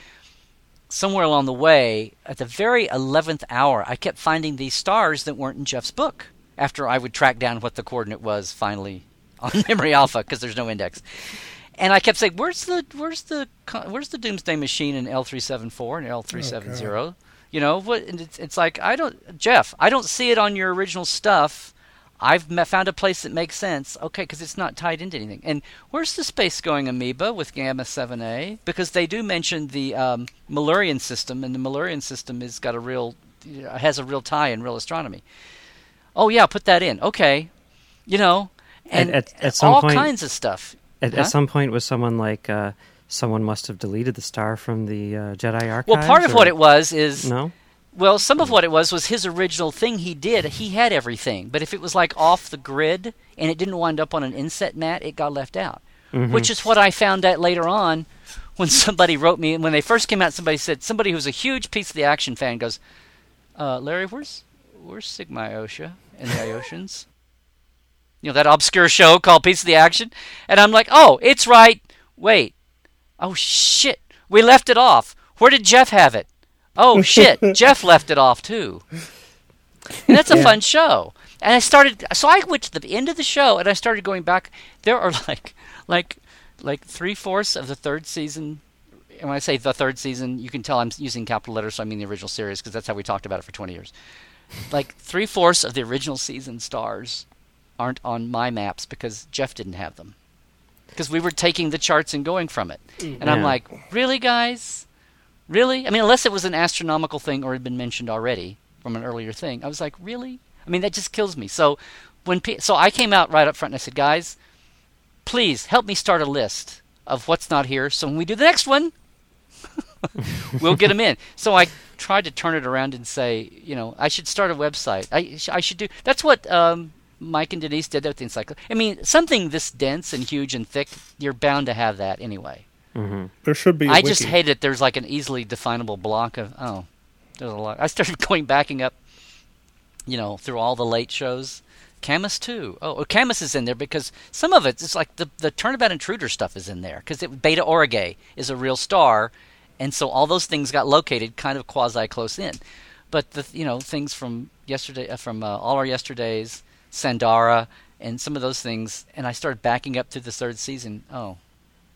somewhere along the way, at the very eleventh hour, I kept finding these stars that weren't in Jeff's book. After I would track down what the coordinate was finally on Memory Alpha, because there's no index. And I kept saying, "Where's the where's the where's the Doomsday Machine in L three seven four and L three seven zero? You know what? And it's, it's like I don't, Jeff. I don't see it on your original stuff. I've found a place that makes sense. Okay, because it's not tied into anything. And where's the space going amoeba with Gamma 7A? Because they do mention the um, Malurian system, and the Malurian system has got a real has a real tie in real astronomy. Oh yeah, put that in. Okay, you know, and at- at some all point- kinds of stuff. At, Huh? at some point, was someone like uh, someone must have deleted the star from the uh, Jedi archives? Well, part of or- what it was is No. Well, some of what it was was his original thing he did. He had everything, but if it was like off the grid and it didn't wind up on an inset mat, it got left out. Which is what I found out later on when somebody wrote me when they first came out. Somebody said somebody who's a huge piece of the action fan goes, uh, "Larry, where's where's Sigma Iotia and the Iotians. You know that obscure show called Piece of the Action, and I'm like, "Oh, it's right. Wait, oh shit, we left it off. Where did Jeff have it? Oh shit, Jeff left it off too. And that's a fun show. And I started so I went to the end of the show and I started going back. There are like like like three fourths of the third season. And when I say the third season, you can tell I'm using capital letters, so I mean the original series because that's how we talked about it for 20 years. Like three fourths of the original season stars aren't on my maps because Jeff didn't have them. Because we were taking the charts and going from it. And I'm like, really, guys? Really? I mean, unless it was an astronomical thing or had been mentioned already from an earlier thing. I was like, really? I mean, that just kills me. So when pe- so I came out right up front and I said, guys, please help me start a list of what's not here. So when we do the next one, we'll get them in. So I tried to turn it around and say, you know, I should start a website. I sh- I should do. That's what um, Mike and Denise did with the encyclopedia. I mean, something this dense and huge and thick, you're bound to have that anyway. There should be. I I just hate it. There's like an easily definable block of oh, there's a lot. I started going backing up, you know, through all the late shows. Camus II. Oh, oh, Camus is in there because some of it, it's like the the Turnabout Intruder stuff is in there because Beta Aurigae is a real star, and so all those things got located kind of quasi close in. But the you know things from yesterday, uh, from uh, all our yesterdays, Sandara, and some of those things, and I started backing up to the third season. Oh,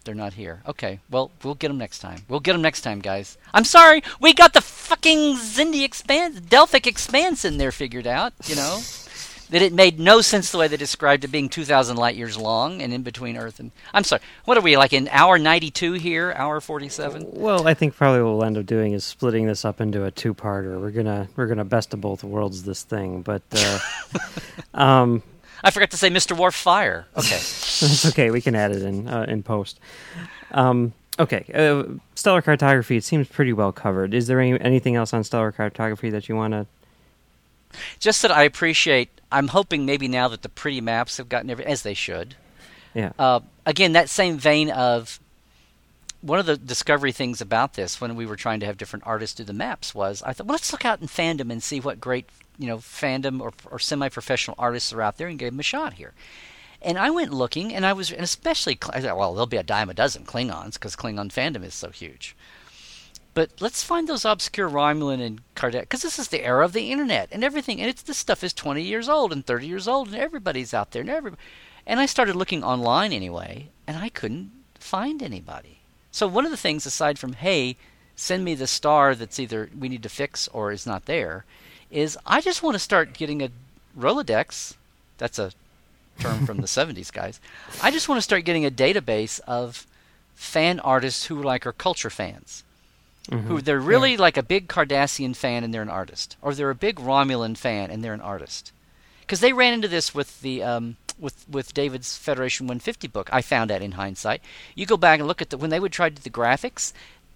they're not here. Okay, well, we'll get them next time. We'll get them next time, guys. I'm sorry, we got the fucking Xindi expanse, Delphic expanse in there figured out. You know that it made no sense the way they described it being 2,000 light years long and in between Earth and. I'm sorry. What are we like in hour 92 here? Hour 47? Well, I think probably what we'll end up doing is splitting this up into a two-parter. We're gonna we're gonna best of both worlds this thing, but uh, um, I forgot to say Mr. Worf Fire. Okay. it's okay. We can add it in uh, in post. Um, okay, uh, stellar cartography. It seems pretty well covered. Is there any, anything else on stellar cartography that you want to? Just that I appreciate. I'm hoping maybe now that the pretty maps have gotten every as they should. Yeah. Uh, again, that same vein of one of the discovery things about this when we were trying to have different artists do the maps was I thought, well, let's look out in fandom and see what great you know fandom or, or semi-professional artists are out there and give them a shot here. And I went looking, and I was, and especially, I thought, well, there'll be a dime a dozen Klingons because Klingon fandom is so huge. But let's find those obscure Romulan and Cardassian, because this is the era of the internet and everything, and it's this stuff is 20 years old and 30 years old, and everybody's out there, and everybody. And I started looking online anyway, and I couldn't find anybody. So one of the things, aside from hey, send me the star that's either we need to fix or is not there, is I just want to start getting a Rolodex. That's a term from the 70s, guys. I just want to start getting a database of fan artists who like are culture fans. Who they're really like a big Cardassian fan and they're an artist, or they're a big Romulan fan and they're an artist, because they ran into this with the um, with with David's Federation 150 book. I found that in hindsight. You go back and look at the when they would try to do the graphics.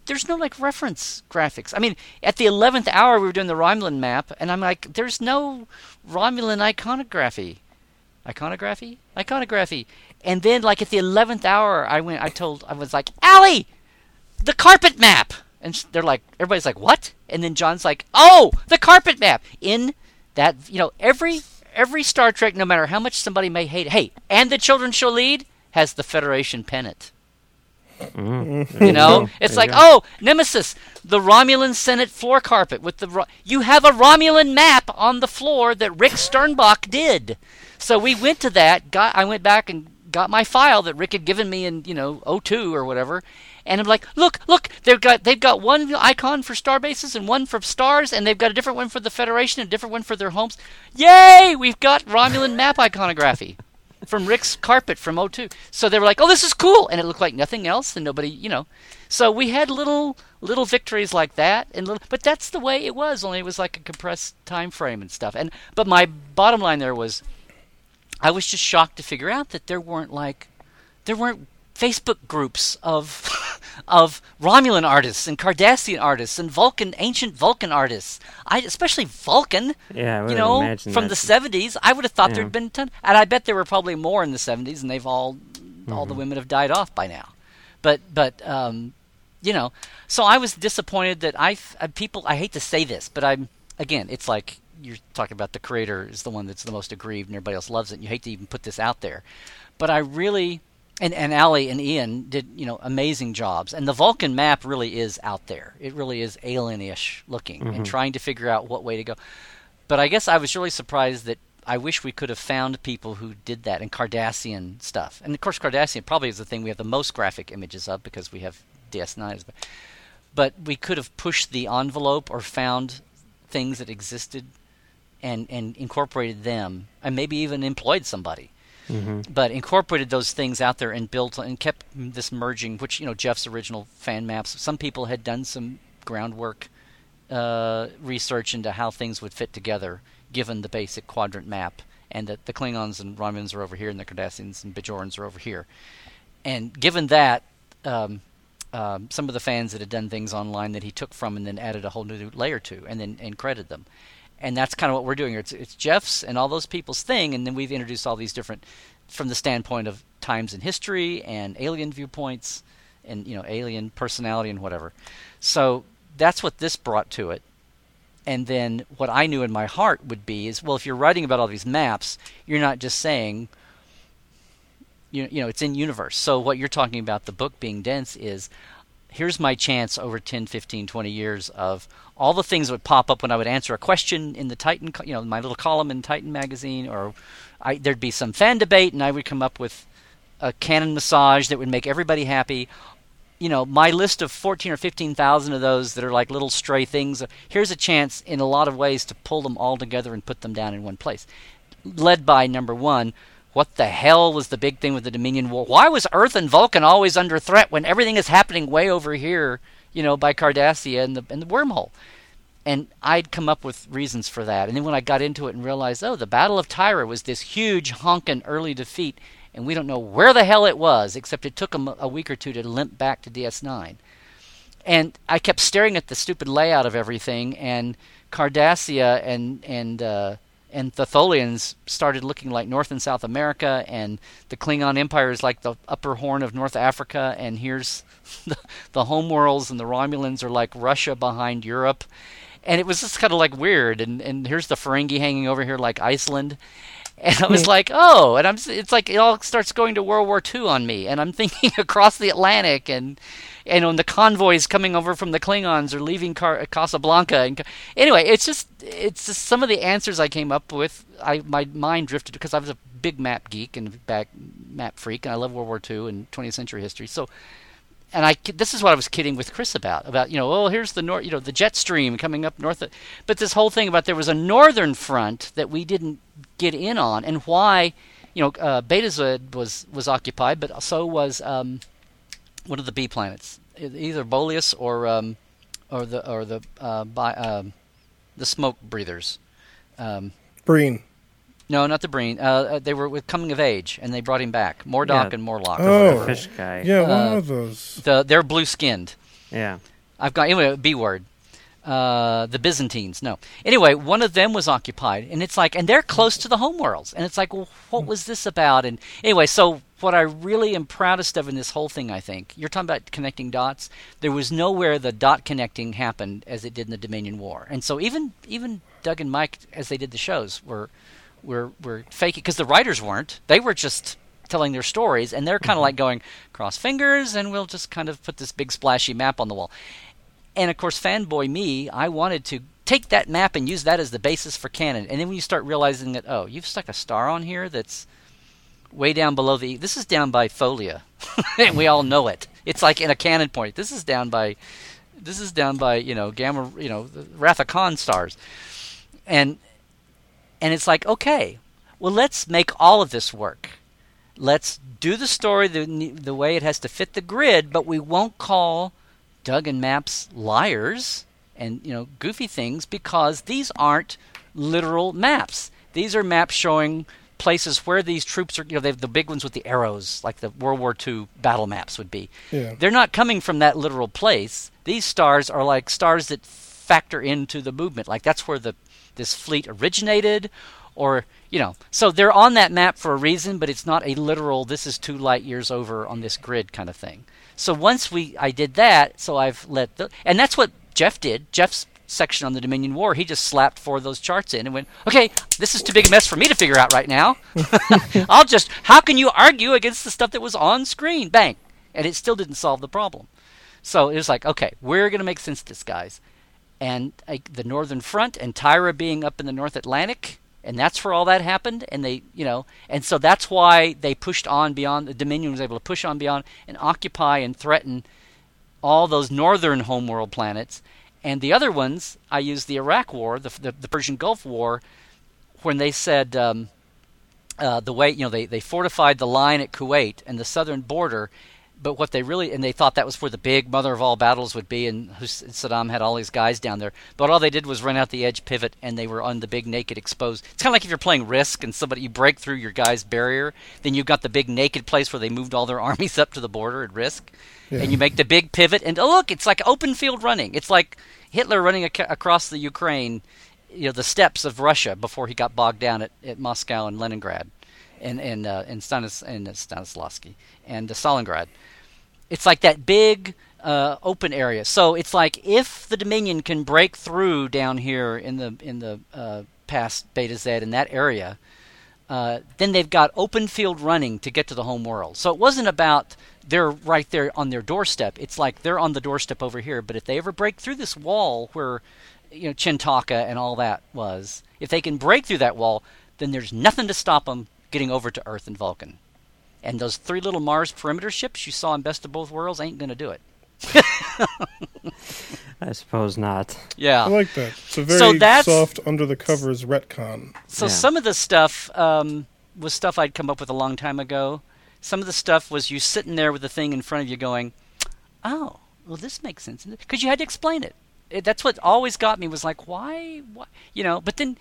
There's no like reference graphics. I mean, at the eleventh hour we were doing the Romulan map, and I'm like, there's no Romulan iconography iconography iconography and then like at the 11th hour i went i told i was like Ali the carpet map and they're like everybody's like what and then john's like oh the carpet map in that you know every every star trek no matter how much somebody may hate hey and the children shall lead has the federation pennant you know, it's like, oh, Nemesis, the Romulan Senate floor carpet with the. Ro- you have a Romulan map on the floor that Rick Sternbach did. So we went to that. Got I went back and got my file that Rick had given me in you know 02 or whatever, and I'm like, look, look, they've got they've got one icon for star bases and one for stars, and they've got a different one for the Federation and a different one for their homes. Yay! We've got Romulan map iconography from Rick's carpet from O2. So they were like, "Oh, this is cool," and it looked like nothing else, and nobody, you know. So we had little little victories like that, and little, but that's the way it was. Only it was like a compressed time frame and stuff. And but my bottom line there was, I was just shocked to figure out that there weren't like, there weren't Facebook groups of of Romulan artists and Cardassian artists and Vulcan ancient Vulcan artists. I especially Vulcan. Yeah, you know, from the seventies. I would have thought Yeah. there'd been a ton, and I bet there were probably more in the seventies, and they've all all Mm-hmm. the women have died off by now. But but um, you know, so I was disappointed that I uh, people. I hate to say this, but I'm again. It's like you're talking about the creator is the one that's the most aggrieved, and everybody else loves it. And you hate to even put this out there, but I really and and Ali and Ian did you know amazing jobs, and the Vulcan map really is out there. It really is alien-ish looking, and mm-hmm. trying to figure out what way to go. But I guess I was really surprised that I wish we could have found people who did that and Cardassian stuff. And of course, Cardassian probably is the thing we have the most graphic images of because we have DS9s. But, but we could have pushed the envelope or found things that existed and, and incorporated them and maybe even employed somebody. But incorporated those things out there and built and kept this merging, which you know Jeff's original fan maps. Some people had done some groundwork uh, research into how things would fit together, given the basic quadrant map, and that the Klingons and Romulans are over here, and the Cardassians and Bajorans are over here. And given that, um, um, some of the fans that had done things online that he took from and then added a whole new layer to, and then and credited them. And that's kind of what we're doing. It's, it's Jeff's and all those people's thing, and then we've introduced all these different, from the standpoint of times in history and alien viewpoints, and you know alien personality and whatever. So that's what this brought to it. And then what I knew in my heart would be is well, if you're writing about all these maps, you're not just saying you, you know it's in universe so what you're talking about the book being dense is here's my chance over 10 15 20 years of all the things that would pop up when i would answer a question in the titan you know my little column in titan magazine or I, there'd be some fan debate and i would come up with a canon massage that would make everybody happy. You know my list of 14 or 15,000 of those that are like little stray things uh, here's a chance in a lot of ways to pull them all together and put them down in one place. Led by number 1 what the hell was the big thing with the Dominion War? Why was Earth and Vulcan always under threat when everything is happening way over here, you know, by Cardassia and the and the wormhole? And I'd come up with reasons for that. And then when I got into it and realized, oh, the Battle of Tyra was this huge honkin' early defeat, and we don't know where the hell it was, except it took them a week or two to limp back to DS9. And I kept staring at the stupid layout of everything, and Cardassia and and uh, and the Tholians started looking like North and South America, and the Klingon Empire is like the upper horn of North Africa, and here's the, the homeworlds, and the Romulans are like Russia behind Europe, and it was just kind of like weird, and and here's the Ferengi hanging over here like Iceland, and I was like, oh, and I'm it's like it all starts going to World War II on me, and I'm thinking across the Atlantic, and and on the convoys coming over from the Klingons or leaving Car- Casablanca. And anyway, it's just it's just some of the answers I came up with. I my mind drifted because I was a big map geek and back map freak, and I love World War II and 20th century history. So. And I, this is what I was kidding with Chris about, about you know, oh, here's the north, you know, the jet stream coming up north. Of, but this whole thing about there was a northern front that we didn't get in on, and why, you know, uh, Betazoid was was occupied, but so was um, what are the B planets? Either Boleus or um, or the or the uh, by, um, the smoke breathers. Um, Breen. No, not the Breen. Uh, uh, they were with coming of age, and they brought him back. Mordock Yeah. and Morlock. or Oh. whatever. Fish guy. Yeah, one Uh, of those. The, they're blue skinned. Yeah. I've got anyway B word. Uh, the Byzantines. No. Anyway, one of them was occupied, and it's like, and they're close to the homeworlds, and it's like, well, what was this about? And anyway, so what I really am proudest of in this whole thing, I think, you're talking about connecting dots. There was nowhere the dot connecting happened as it did in the Dominion War, and so even even Doug and Mike, as they did the shows, were were were faking because the writers weren't. They were just telling their stories, and they're kind of mm-hmm. like going cross fingers, and we'll just kind of put this big splashy map on the wall. And of course, fanboy me, I wanted to take that map and use that as the basis for canon. And then when you start realizing that, oh, you've stuck a star on here that's way down below the. This is down by Tholia, and we all know it. It's like in a canon point. This is down by. This is down by you know gamma you know of Khan stars, and and it's like okay, well let's make all of this work. Let's do the story the the way it has to fit the grid, but we won't call Doug and Maps liars and you know goofy things because these aren't literal maps. These are maps showing places where these troops are. You know, they have the big ones with the arrows, like the World War II battle maps would be. Yeah. They're not coming from that literal place. These stars are like stars that factor into the movement. Like that's where the this fleet originated, or you know, so they're on that map for a reason, but it's not a literal. This is two light years over on this grid kind of thing. So once we I did that, so I've let the and that's what Jeff did. Jeff's section on the Dominion War, he just slapped four of those charts in and went, "Okay, this is too big a mess for me to figure out right now. I'll just how can you argue against the stuff that was on screen? Bang." And it still didn't solve the problem. So it was like, "Okay, we're going to make sense of this, guys." And uh, the Northern Front and Tyra being up in the North Atlantic, and that's where all that happened. And they, you know, and so that's why they pushed on beyond. The Dominion was able to push on beyond and occupy and threaten all those northern homeworld planets. And the other ones, I used the Iraq War, the, the, the Persian Gulf War, when they said um, uh, the way, you know, they, they fortified the line at Kuwait and the southern border. But what they really and they thought that was where the big mother of all battles would be, and Saddam had all these guys down there. But all they did was run out the edge pivot, and they were on the big naked exposed. It's kind of like if you're playing Risk and somebody you break through your guy's barrier, then you've got the big naked place where they moved all their armies up to the border at Risk, and you make the big pivot, and oh look, it's like open field running. It's like Hitler running ac- across the Ukraine, you know, the steppes of Russia before he got bogged down at, at Moscow and Leningrad, and and uh, and, Stanis, and uh, Stanislavski and uh, Stalingrad. It's like that big uh, open area. So it's like if the Dominion can break through down here in the in the uh, past Betazed in that area, uh, then they've got open field running to get to the home world. So it wasn't about they're right there on their doorstep. It's like they're on the doorstep over here. But if they ever break through this wall where you know Chin'toka and all that was, if they can break through that wall, then there's nothing to stop them getting over to Earth and Vulcan. And those three little Mars perimeter ships you saw in Best of Both Worlds ain't going to do it. I suppose not. Yeah. I like that. It's a very So that's- soft under the covers retcon. So Yeah. some of the stuff um, was stuff I'd come up with a long time ago. Some of the stuff was you sitting there with the thing in front of you going, "Oh, well, this makes sense," because you had to explain it. it. That's what always got me was like, why, why, you know? But then,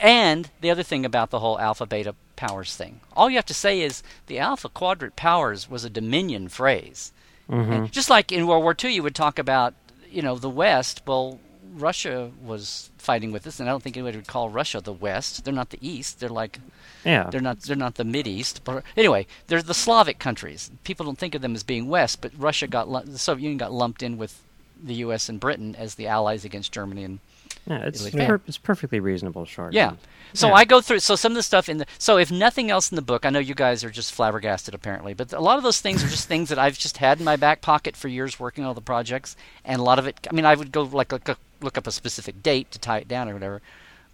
and the other thing about the whole alpha beta powers thing, all you have to say is the alpha quadrant powers was a Dominion phrase. Mm-hmm. And just like in World War II, you would talk about, you know, the West. Well, Russia was fighting with us, and I don't think anybody would call Russia the West. They're not the East. They're like Yeah. they're not they're not the Mid East. But anyway, they're the Slavic countries. People don't think of them as being West, but Russia got the Soviet Union got lumped in with the U.S. and Britain as the allies against Germany and yeah, it's Italy. per- it's perfectly reasonable short. yeah. So Yeah. I go through. So some of the stuff in the. So if nothing else in the book, I know you guys are just flabbergasted apparently, but a lot of those things are just things that I've just had in my back pocket for years working on all the projects, and a lot of it. I mean, I would go like look, up- look up a specific date to tie it down or whatever,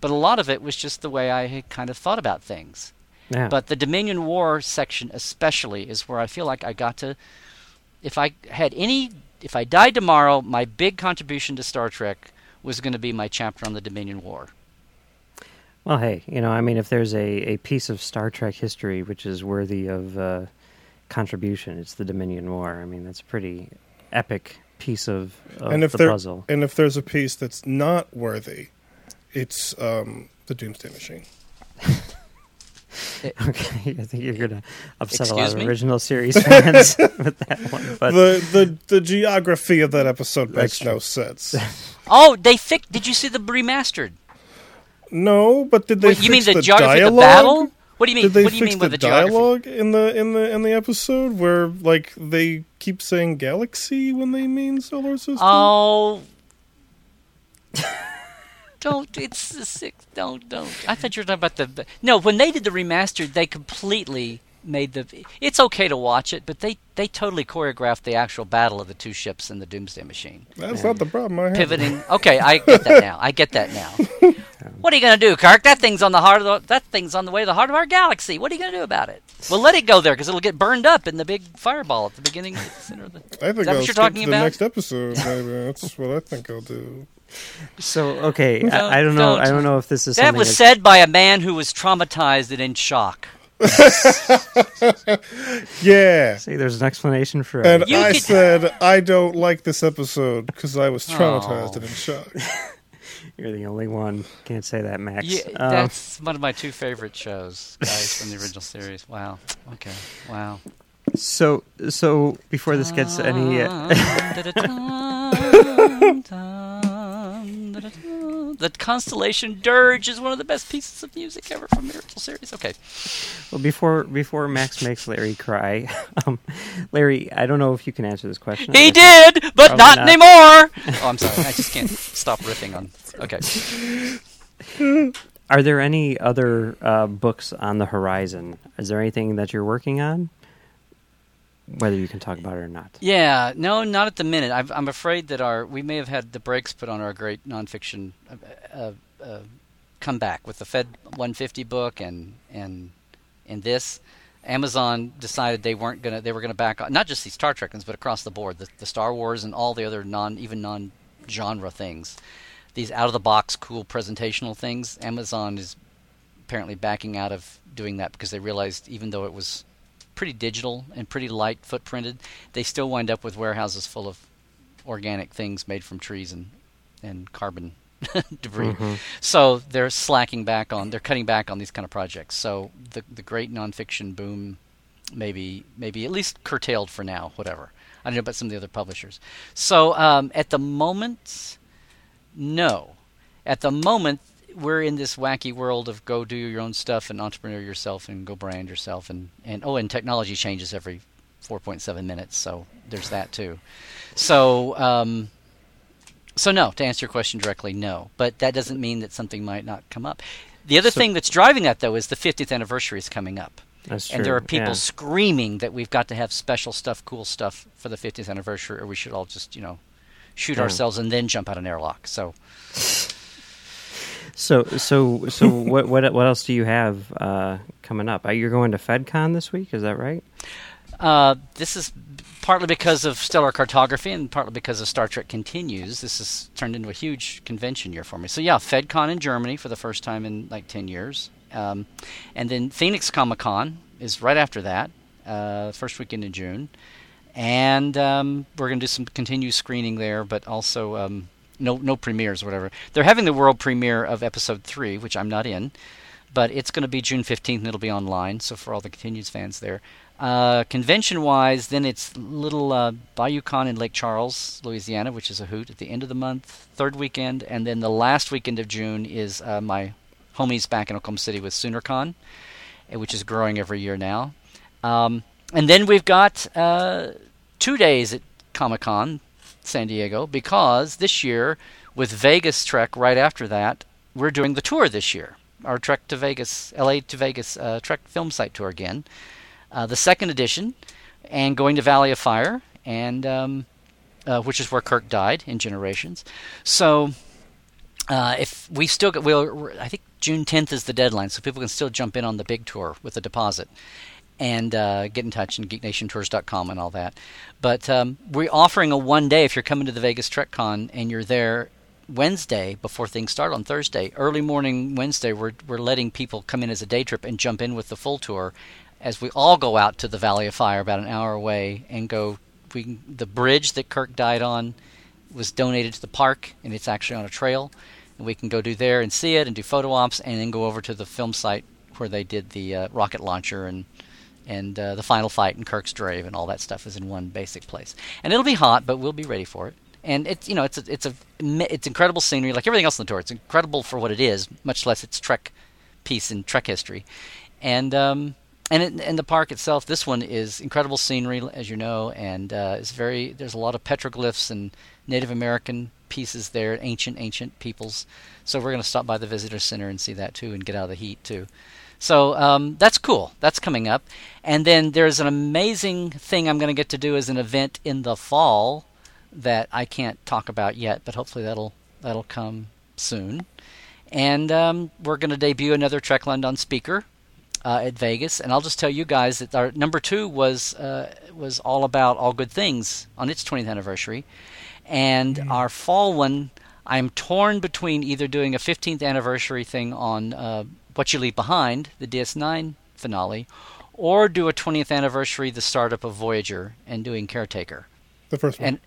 but a lot of it was just the way I had kind of thought about things. Yeah. But the Dominion War section, especially, is where I feel like I got to. If I had any, if I died tomorrow, my big contribution to Star Trek was going to be my chapter on the Dominion War. Well, hey, you know, I mean, if there's a, a piece of Star Trek history which is worthy of uh, contribution, it's the Dominion War. I mean, that's a pretty epic piece of, of and if the there puzzle. and if there's a piece that's not worthy, it's um, the Doomsday Machine. Okay, I think you're going to upset a lot of me? original series fans with that one. But the the the geography of that episode makes That's no sense. Oh, they fixed. Did you see the remastered? no, but did they? Wait, you mean the, the geography dialogue? of the battle? What do you mean? Did they what do you fix mean the with the geography? dialogue in the in the in the episode where like they keep saying galaxy when they mean solar system? Oh. Don't. It's the six. Don't. Don't. I thought you were talking about the. No, when they did the remastered, they completely made the. It's okay to watch it, but they they totally choreographed the actual battle of the two ships and the Doomsday Machine. That's not the problem. I have. Pivoting. Okay, I get that now. I get that now. What are you gonna do, Kirk? That thing's on the heart of the, that thing's on the way to the heart of our galaxy. What are you gonna do about it? Well, let it go there because it'll get burned up in the big fireball at the beginning. The center of the, I think Is that I'll what you're talking to the about? next episode. Maybe that's what I think I'll do. So okay, Don't- I, I don't know. I don't. don't know if this is that was that's- said by a man who was traumatized and in shock. Yeah. See, there's an explanation for And it. You I could- said I don't like this episode because I was traumatized Oh. and in shock. You're the only one. Can't say that, Max. Yeah, Um, that's one of my two favorite shows, guys, from the original series. Wow. Okay. Wow. so so before this gets any. The Constellation Dirge is one of the best pieces of music ever from Miracle series. Okay. Well, before before Max makes Larry cry, um, Larry, I don't know if you can answer this question. He did, but not, not. anymore. Oh, I'm sorry. I just can't stop riffing on. Okay. Are there any other uh, books on the horizon? Is there anything that you're working on? Whether you can talk about it or not. Yeah, no, not at the minute. I've, I'm afraid that our we may have had the brakes put on our great nonfiction uh, uh, uh, comeback with the Fed 150 book and and and this. Amazon decided they weren't gonna they were gonna back not just these Star Trek ones, but across the board, the, the Star Wars and all the other non even non genre things. These out of the box cool presentational things. Amazon is apparently backing out of doing that because they realized even though it was pretty digital and pretty light footprinted, they still wind up with warehouses full of organic things made from trees and and carbon debris. So they're slacking back on, they're cutting back on these kind of projects. So the the great nonfiction boom, maybe maybe at least curtailed for now. Whatever. I don't know about some of the other publishers. So um, at the moment, no. At the moment, we're in this wacky world of go do your own stuff and entrepreneur yourself and go brand yourself and, and oh and technology changes every 4.7 minutes so there's that too. So um, so no to answer your question directly no. But that doesn't mean that something might not come up. The other So- thing that's driving that though is the 50th anniversary is coming up. That's and there are people yeah. screaming that we've got to have special stuff cool stuff for the 50th anniversary or we should all just you know shoot Yeah. ourselves and then jump out an airlock. So So so so what what what else do you have uh, coming up? Uh, You're going to FedCon this week, is that right? Uh, this is partly because of stellar cartography and partly because of Star Trek Continues. This has turned into a huge convention year for me. So yeah, FedCon in Germany for the first time in like ten years, um, and then Phoenix Comic Con is right after that, uh, first weekend in June, and um, we're going to do some continued screening there, but also um, no no premieres whatever. They're having the world premiere of Episode Three, which I'm not in but it's going to be June 15th and it'll be online. So for all the Continues fans there, uh, convention wise, then it's little uh, BayouCon in Lake Charles, Louisiana, which is a hoot at the end of the month, third weekend, and then the last weekend of June is uh, my homies back in Oklahoma City with SoonerCon, uh, which is growing every year now. Um, and then we've got uh, two days at Comic Con San Diego because this year, with Vegas Trek right after that, we're doing the tour this year. Our Trek to Vegas, LA to Vegas uh, Trek film site tour again, uh, the second edition, and going to Valley of Fire, and um, uh, which is where Kirk died in Generations. So uh, if we still get, we'll, I think June 10th is the deadline, so people can still jump in on the big tour with a deposit and uh, get in touch and geeknationtours.com and all that. But um, we're offering a one day if you're coming to the Vegas TrekCon and you're there Wednesday before things start on Thursday, early morning Wednesday, we're we're letting people come in as a day trip and jump in with the full tour, as we all go out to the Valley of Fire about an hour away and go. We the bridge that Kirk died on was donated to the park and it's actually on a trail, and we can go do there and see it and do photo ops and then go over to the film site where they did the uh, rocket launcher and and uh, the final fight in Kirk's grave and all that stuff is in one basic place. And it'll be hot, but we'll be ready for it. And it's you know it's a, it's a it's incredible scenery like everything else on the tour. It's incredible for what it is, much less its Trek piece in Trek history. And um, and it, and the park itself, this one is incredible scenery, as you know, and uh, it's very. There's a lot of petroglyphs and Native American pieces there, ancient ancient peoples. So we're going to stop by the visitor center and see that too, and get out of the heat too. So um, that's cool. That's coming up, and then there's an amazing thing I'm going to get to do as an event in the fall that I can't talk about yet, but hopefully that'll that'll come soon. And um, we're going to debut another Trek London speaker uh, at Vegas, and I'll just tell you guys that our number two was uh, was all about all good things on its 20th anniversary, and our fall one I'm torn between either doing a 15th anniversary thing on uh, What You Leave Behind, the DS9 finale, or do a 20th anniversary, the startup of Voyager, and doing Caretaker. The first one. And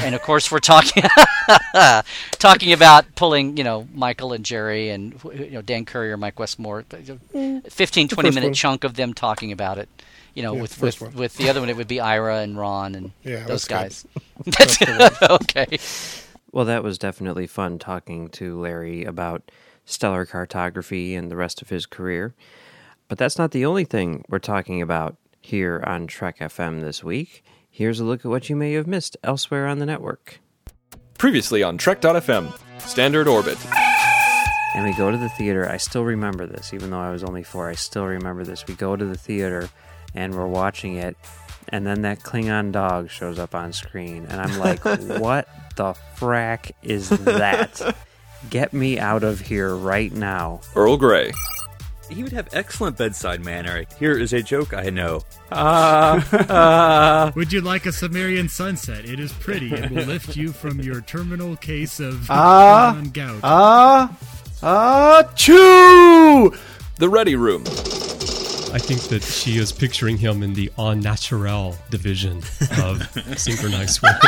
and of course we're talking talking about pulling you know Michael and Jerry and you know Dan Curry or Mike Westmore, mm, 15, 20 minute one. chunk of them talking about it. You know, Yeah, with first with, one. with the other one, it would be Ira and Ron and Yeah, those guys. That's That's okay. Well, that was definitely fun talking to Larry about stellar cartography and the rest of his career. But that's not the only thing we're talking about here on Trek FM this week. Here's a look at what you may have missed elsewhere on the network. Previously on Trek.fm, Standard Orbit. And we go to the theater. I still remember this, even though I was only four. I still remember this. We go to the theater and we're watching it, and then that Klingon dog shows up on screen, and I'm like, what the frack is that? Get me out of here right now. Earl Grey. He would have excellent bedside manner. Here is a joke I know. Ah, ah. Would you like a Samarian sunset? It is pretty. It will lift you from your terminal case of Ah. Klingon gout. Ah, ah, choo! The Ready Room. I think that she is picturing him in the en naturel division of synchronized swimming.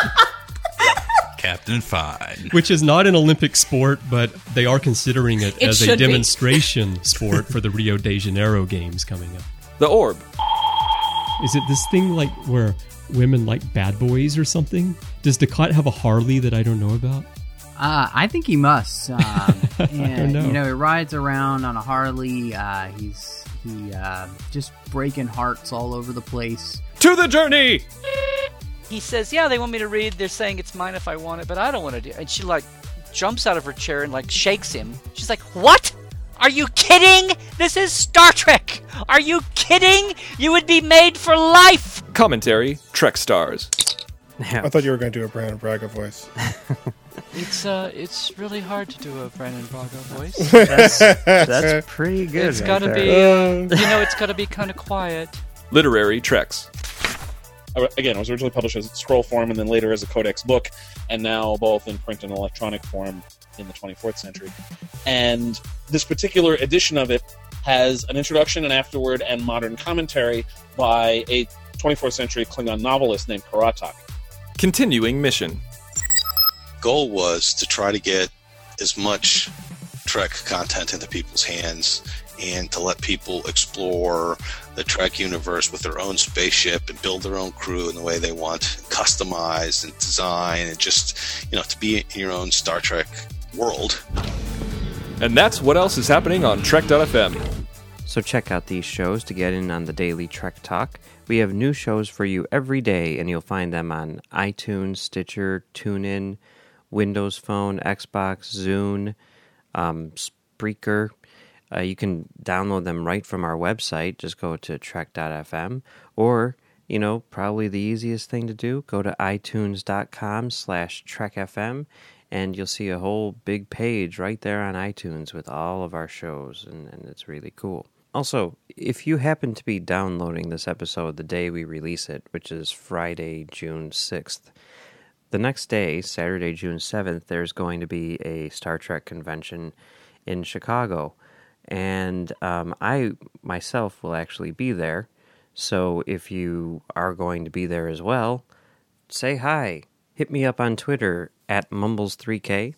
Captain Fine. Which is not an Olympic sport, but they are considering it, It as a demonstration sport for the Rio de Janeiro games coming up. The Orb. Is it this thing like where women like bad boys or something? Does Dukat have a Harley that I don't know about? Uh, I think he must. Um, and, know. You know, he rides around on a Harley. Uh, he's he uh, just breaking hearts all over the place. To the journey! He says, "Yeah, they want me to read. They're saying it's mine if I want it, but I don't want to do." it." And she like jumps out of her chair and like shakes him. She's like, "What? Are you kidding? This is Star Trek. Are you kidding? You would be made for life." Commentary Trek Stars. I thought you were going to do a Brannon Braga voice. It's uh, it's really hard to do a Brannon Braga voice. That's- that's pretty good It's right got to there. be, uh, you know, it's got to be kind of quiet. Literary Treks. Uh, Again, it was originally published as a scroll form and then later as a codex book, and now both in print and electronic form in the 24th century. And this particular edition of it has an introduction, an afterword, and modern commentary by a 24th century Klingon novelist named K'Ratak. Continuing mission. goal was to try to get as much Trek content into people's hands and to let people explore the Trek universe with their own spaceship and build their own crew in the way they want, customize and design, and just, you know, to be in your own Star Trek world. And that's what else is happening on Trek.fm. So check out these shows to get in on the daily Trek Talk. We have new shows for you every day, and you'll find them on iTunes, Stitcher, TuneIn, Windows Phone, Xbox, Zune, um, Spreaker. Uh, you can download them right from our website. Just go to trek.fm, or you know, probably the easiest thing to do, go to itunes.com slash trekfm, and you'll see a whole big page right there on iTunes with all of our shows, and, and it's really cool. Also, if you happen to be downloading this episode the day we release it, which is Friday, June 6th, the next day, Saturday, June 7th, there's going to be a Star Trek convention in Chicago. And um, I myself will actually be there. So if you are going to be there as well, say hi. Hit me up on Twitter at Mumbles3K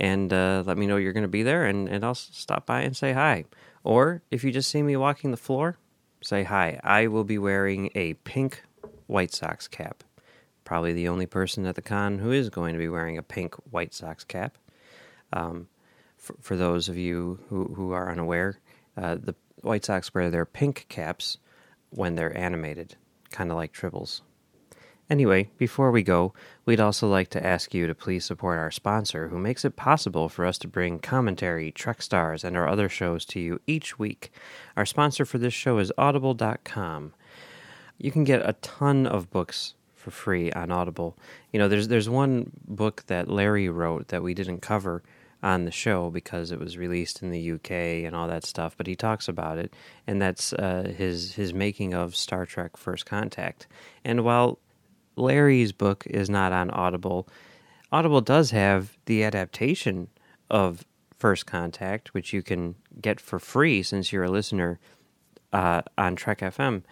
and uh, let me know you're going to be there, and, and I'll stop by and say hi. Or if you just see me walking the floor, say hi. I will be wearing a pink White Sox cap. Probably the only person at the con who is going to be wearing a pink White Sox cap. Um, for, for those of you who, who are unaware, uh, the White Sox wear their pink caps when they're animated, kind of like tribbles. Anyway, before we go, we'd also like to ask you to please support our sponsor who makes it possible for us to bring commentary, Trek Stars, and our other shows to you each week. Our sponsor for this show is Audible.com. You can get a ton of books for free on Audible. You know, there's there's one book that Larry wrote that we didn't cover on the show because it was released in the UK and all that stuff, but he talks about it, and that's uh, his his making of Star Trek: First Contact. And while Larry's book is not on Audible, Audible does have the adaptation of First Contact, which you can get for free since you're a listener uh, on Trek FM.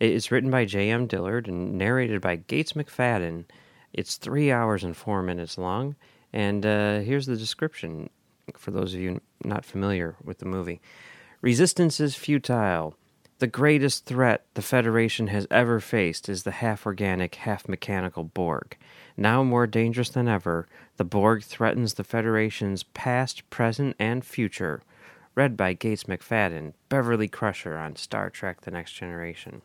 It's written by J.M. Dillard and narrated by Gates McFadden. It's three hours and four minutes long, and uh, here's the description for those of you not familiar with the movie. Resistance is futile. The greatest threat the Federation has ever faced is the half organic, half mechanical Borg. Now more dangerous than ever, the Borg threatens the Federation's past, present, and future. Read by Gates McFadden, Beverly Crusher on Star Trek The Next Generation.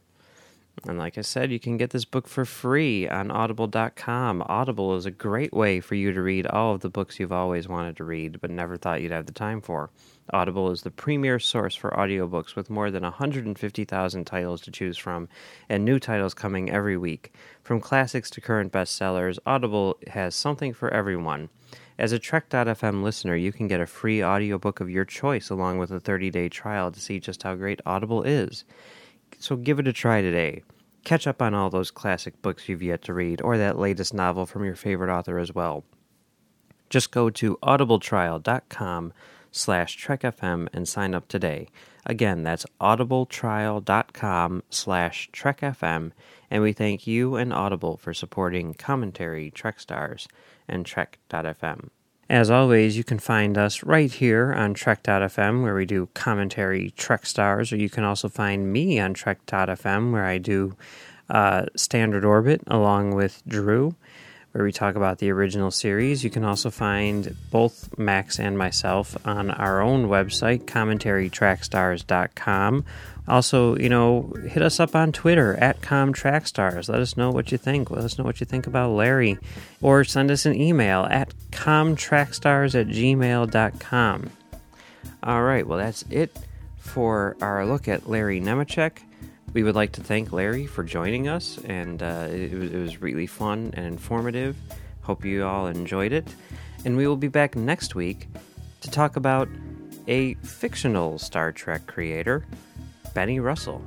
And like I said, you can get this book for free on audible.com. Audible is a great way for you to read all of the books you've always wanted to read but never thought you'd have the time for. Audible is the premier source for audiobooks with more than 150,000 titles to choose from and new titles coming every week. From classics to current bestsellers, Audible has something for everyone. As a Trek.fm listener, you can get a free audiobook of your choice along with a 30-day trial to see just how great Audible is. So give it a try today. Catch up on all those classic books you've yet to read, or that latest novel from your favorite author as well. Just go to audibletrial.com slash trekfm and sign up today. Again, that's audibletrial.com slash trekfm, and we thank you and Audible for supporting commentary, Trek Stars, and Trek.fm. As always, you can find us right here on Trek.fm, where we do commentary Trek Stars, or you can also find me on Trek.fm, where I do uh, Standard Orbit along with Drew, where we talk about the original series. You can also find both Max and myself on our own website, commentarytrekstars.com. Also, you know, hit us up on Twitter at ComTrekStars. Let us know what you think. Let us know what you think about Larry. Or send us an email at ComTrekStars at gmail.com. All right, well, that's it for our look at Larry Nemecek. We would like to thank Larry for joining us, and uh, it, it was really fun and informative. Hope you all enjoyed it. And we will be back next week to talk about a fictional Star Trek creator, Benny Russell.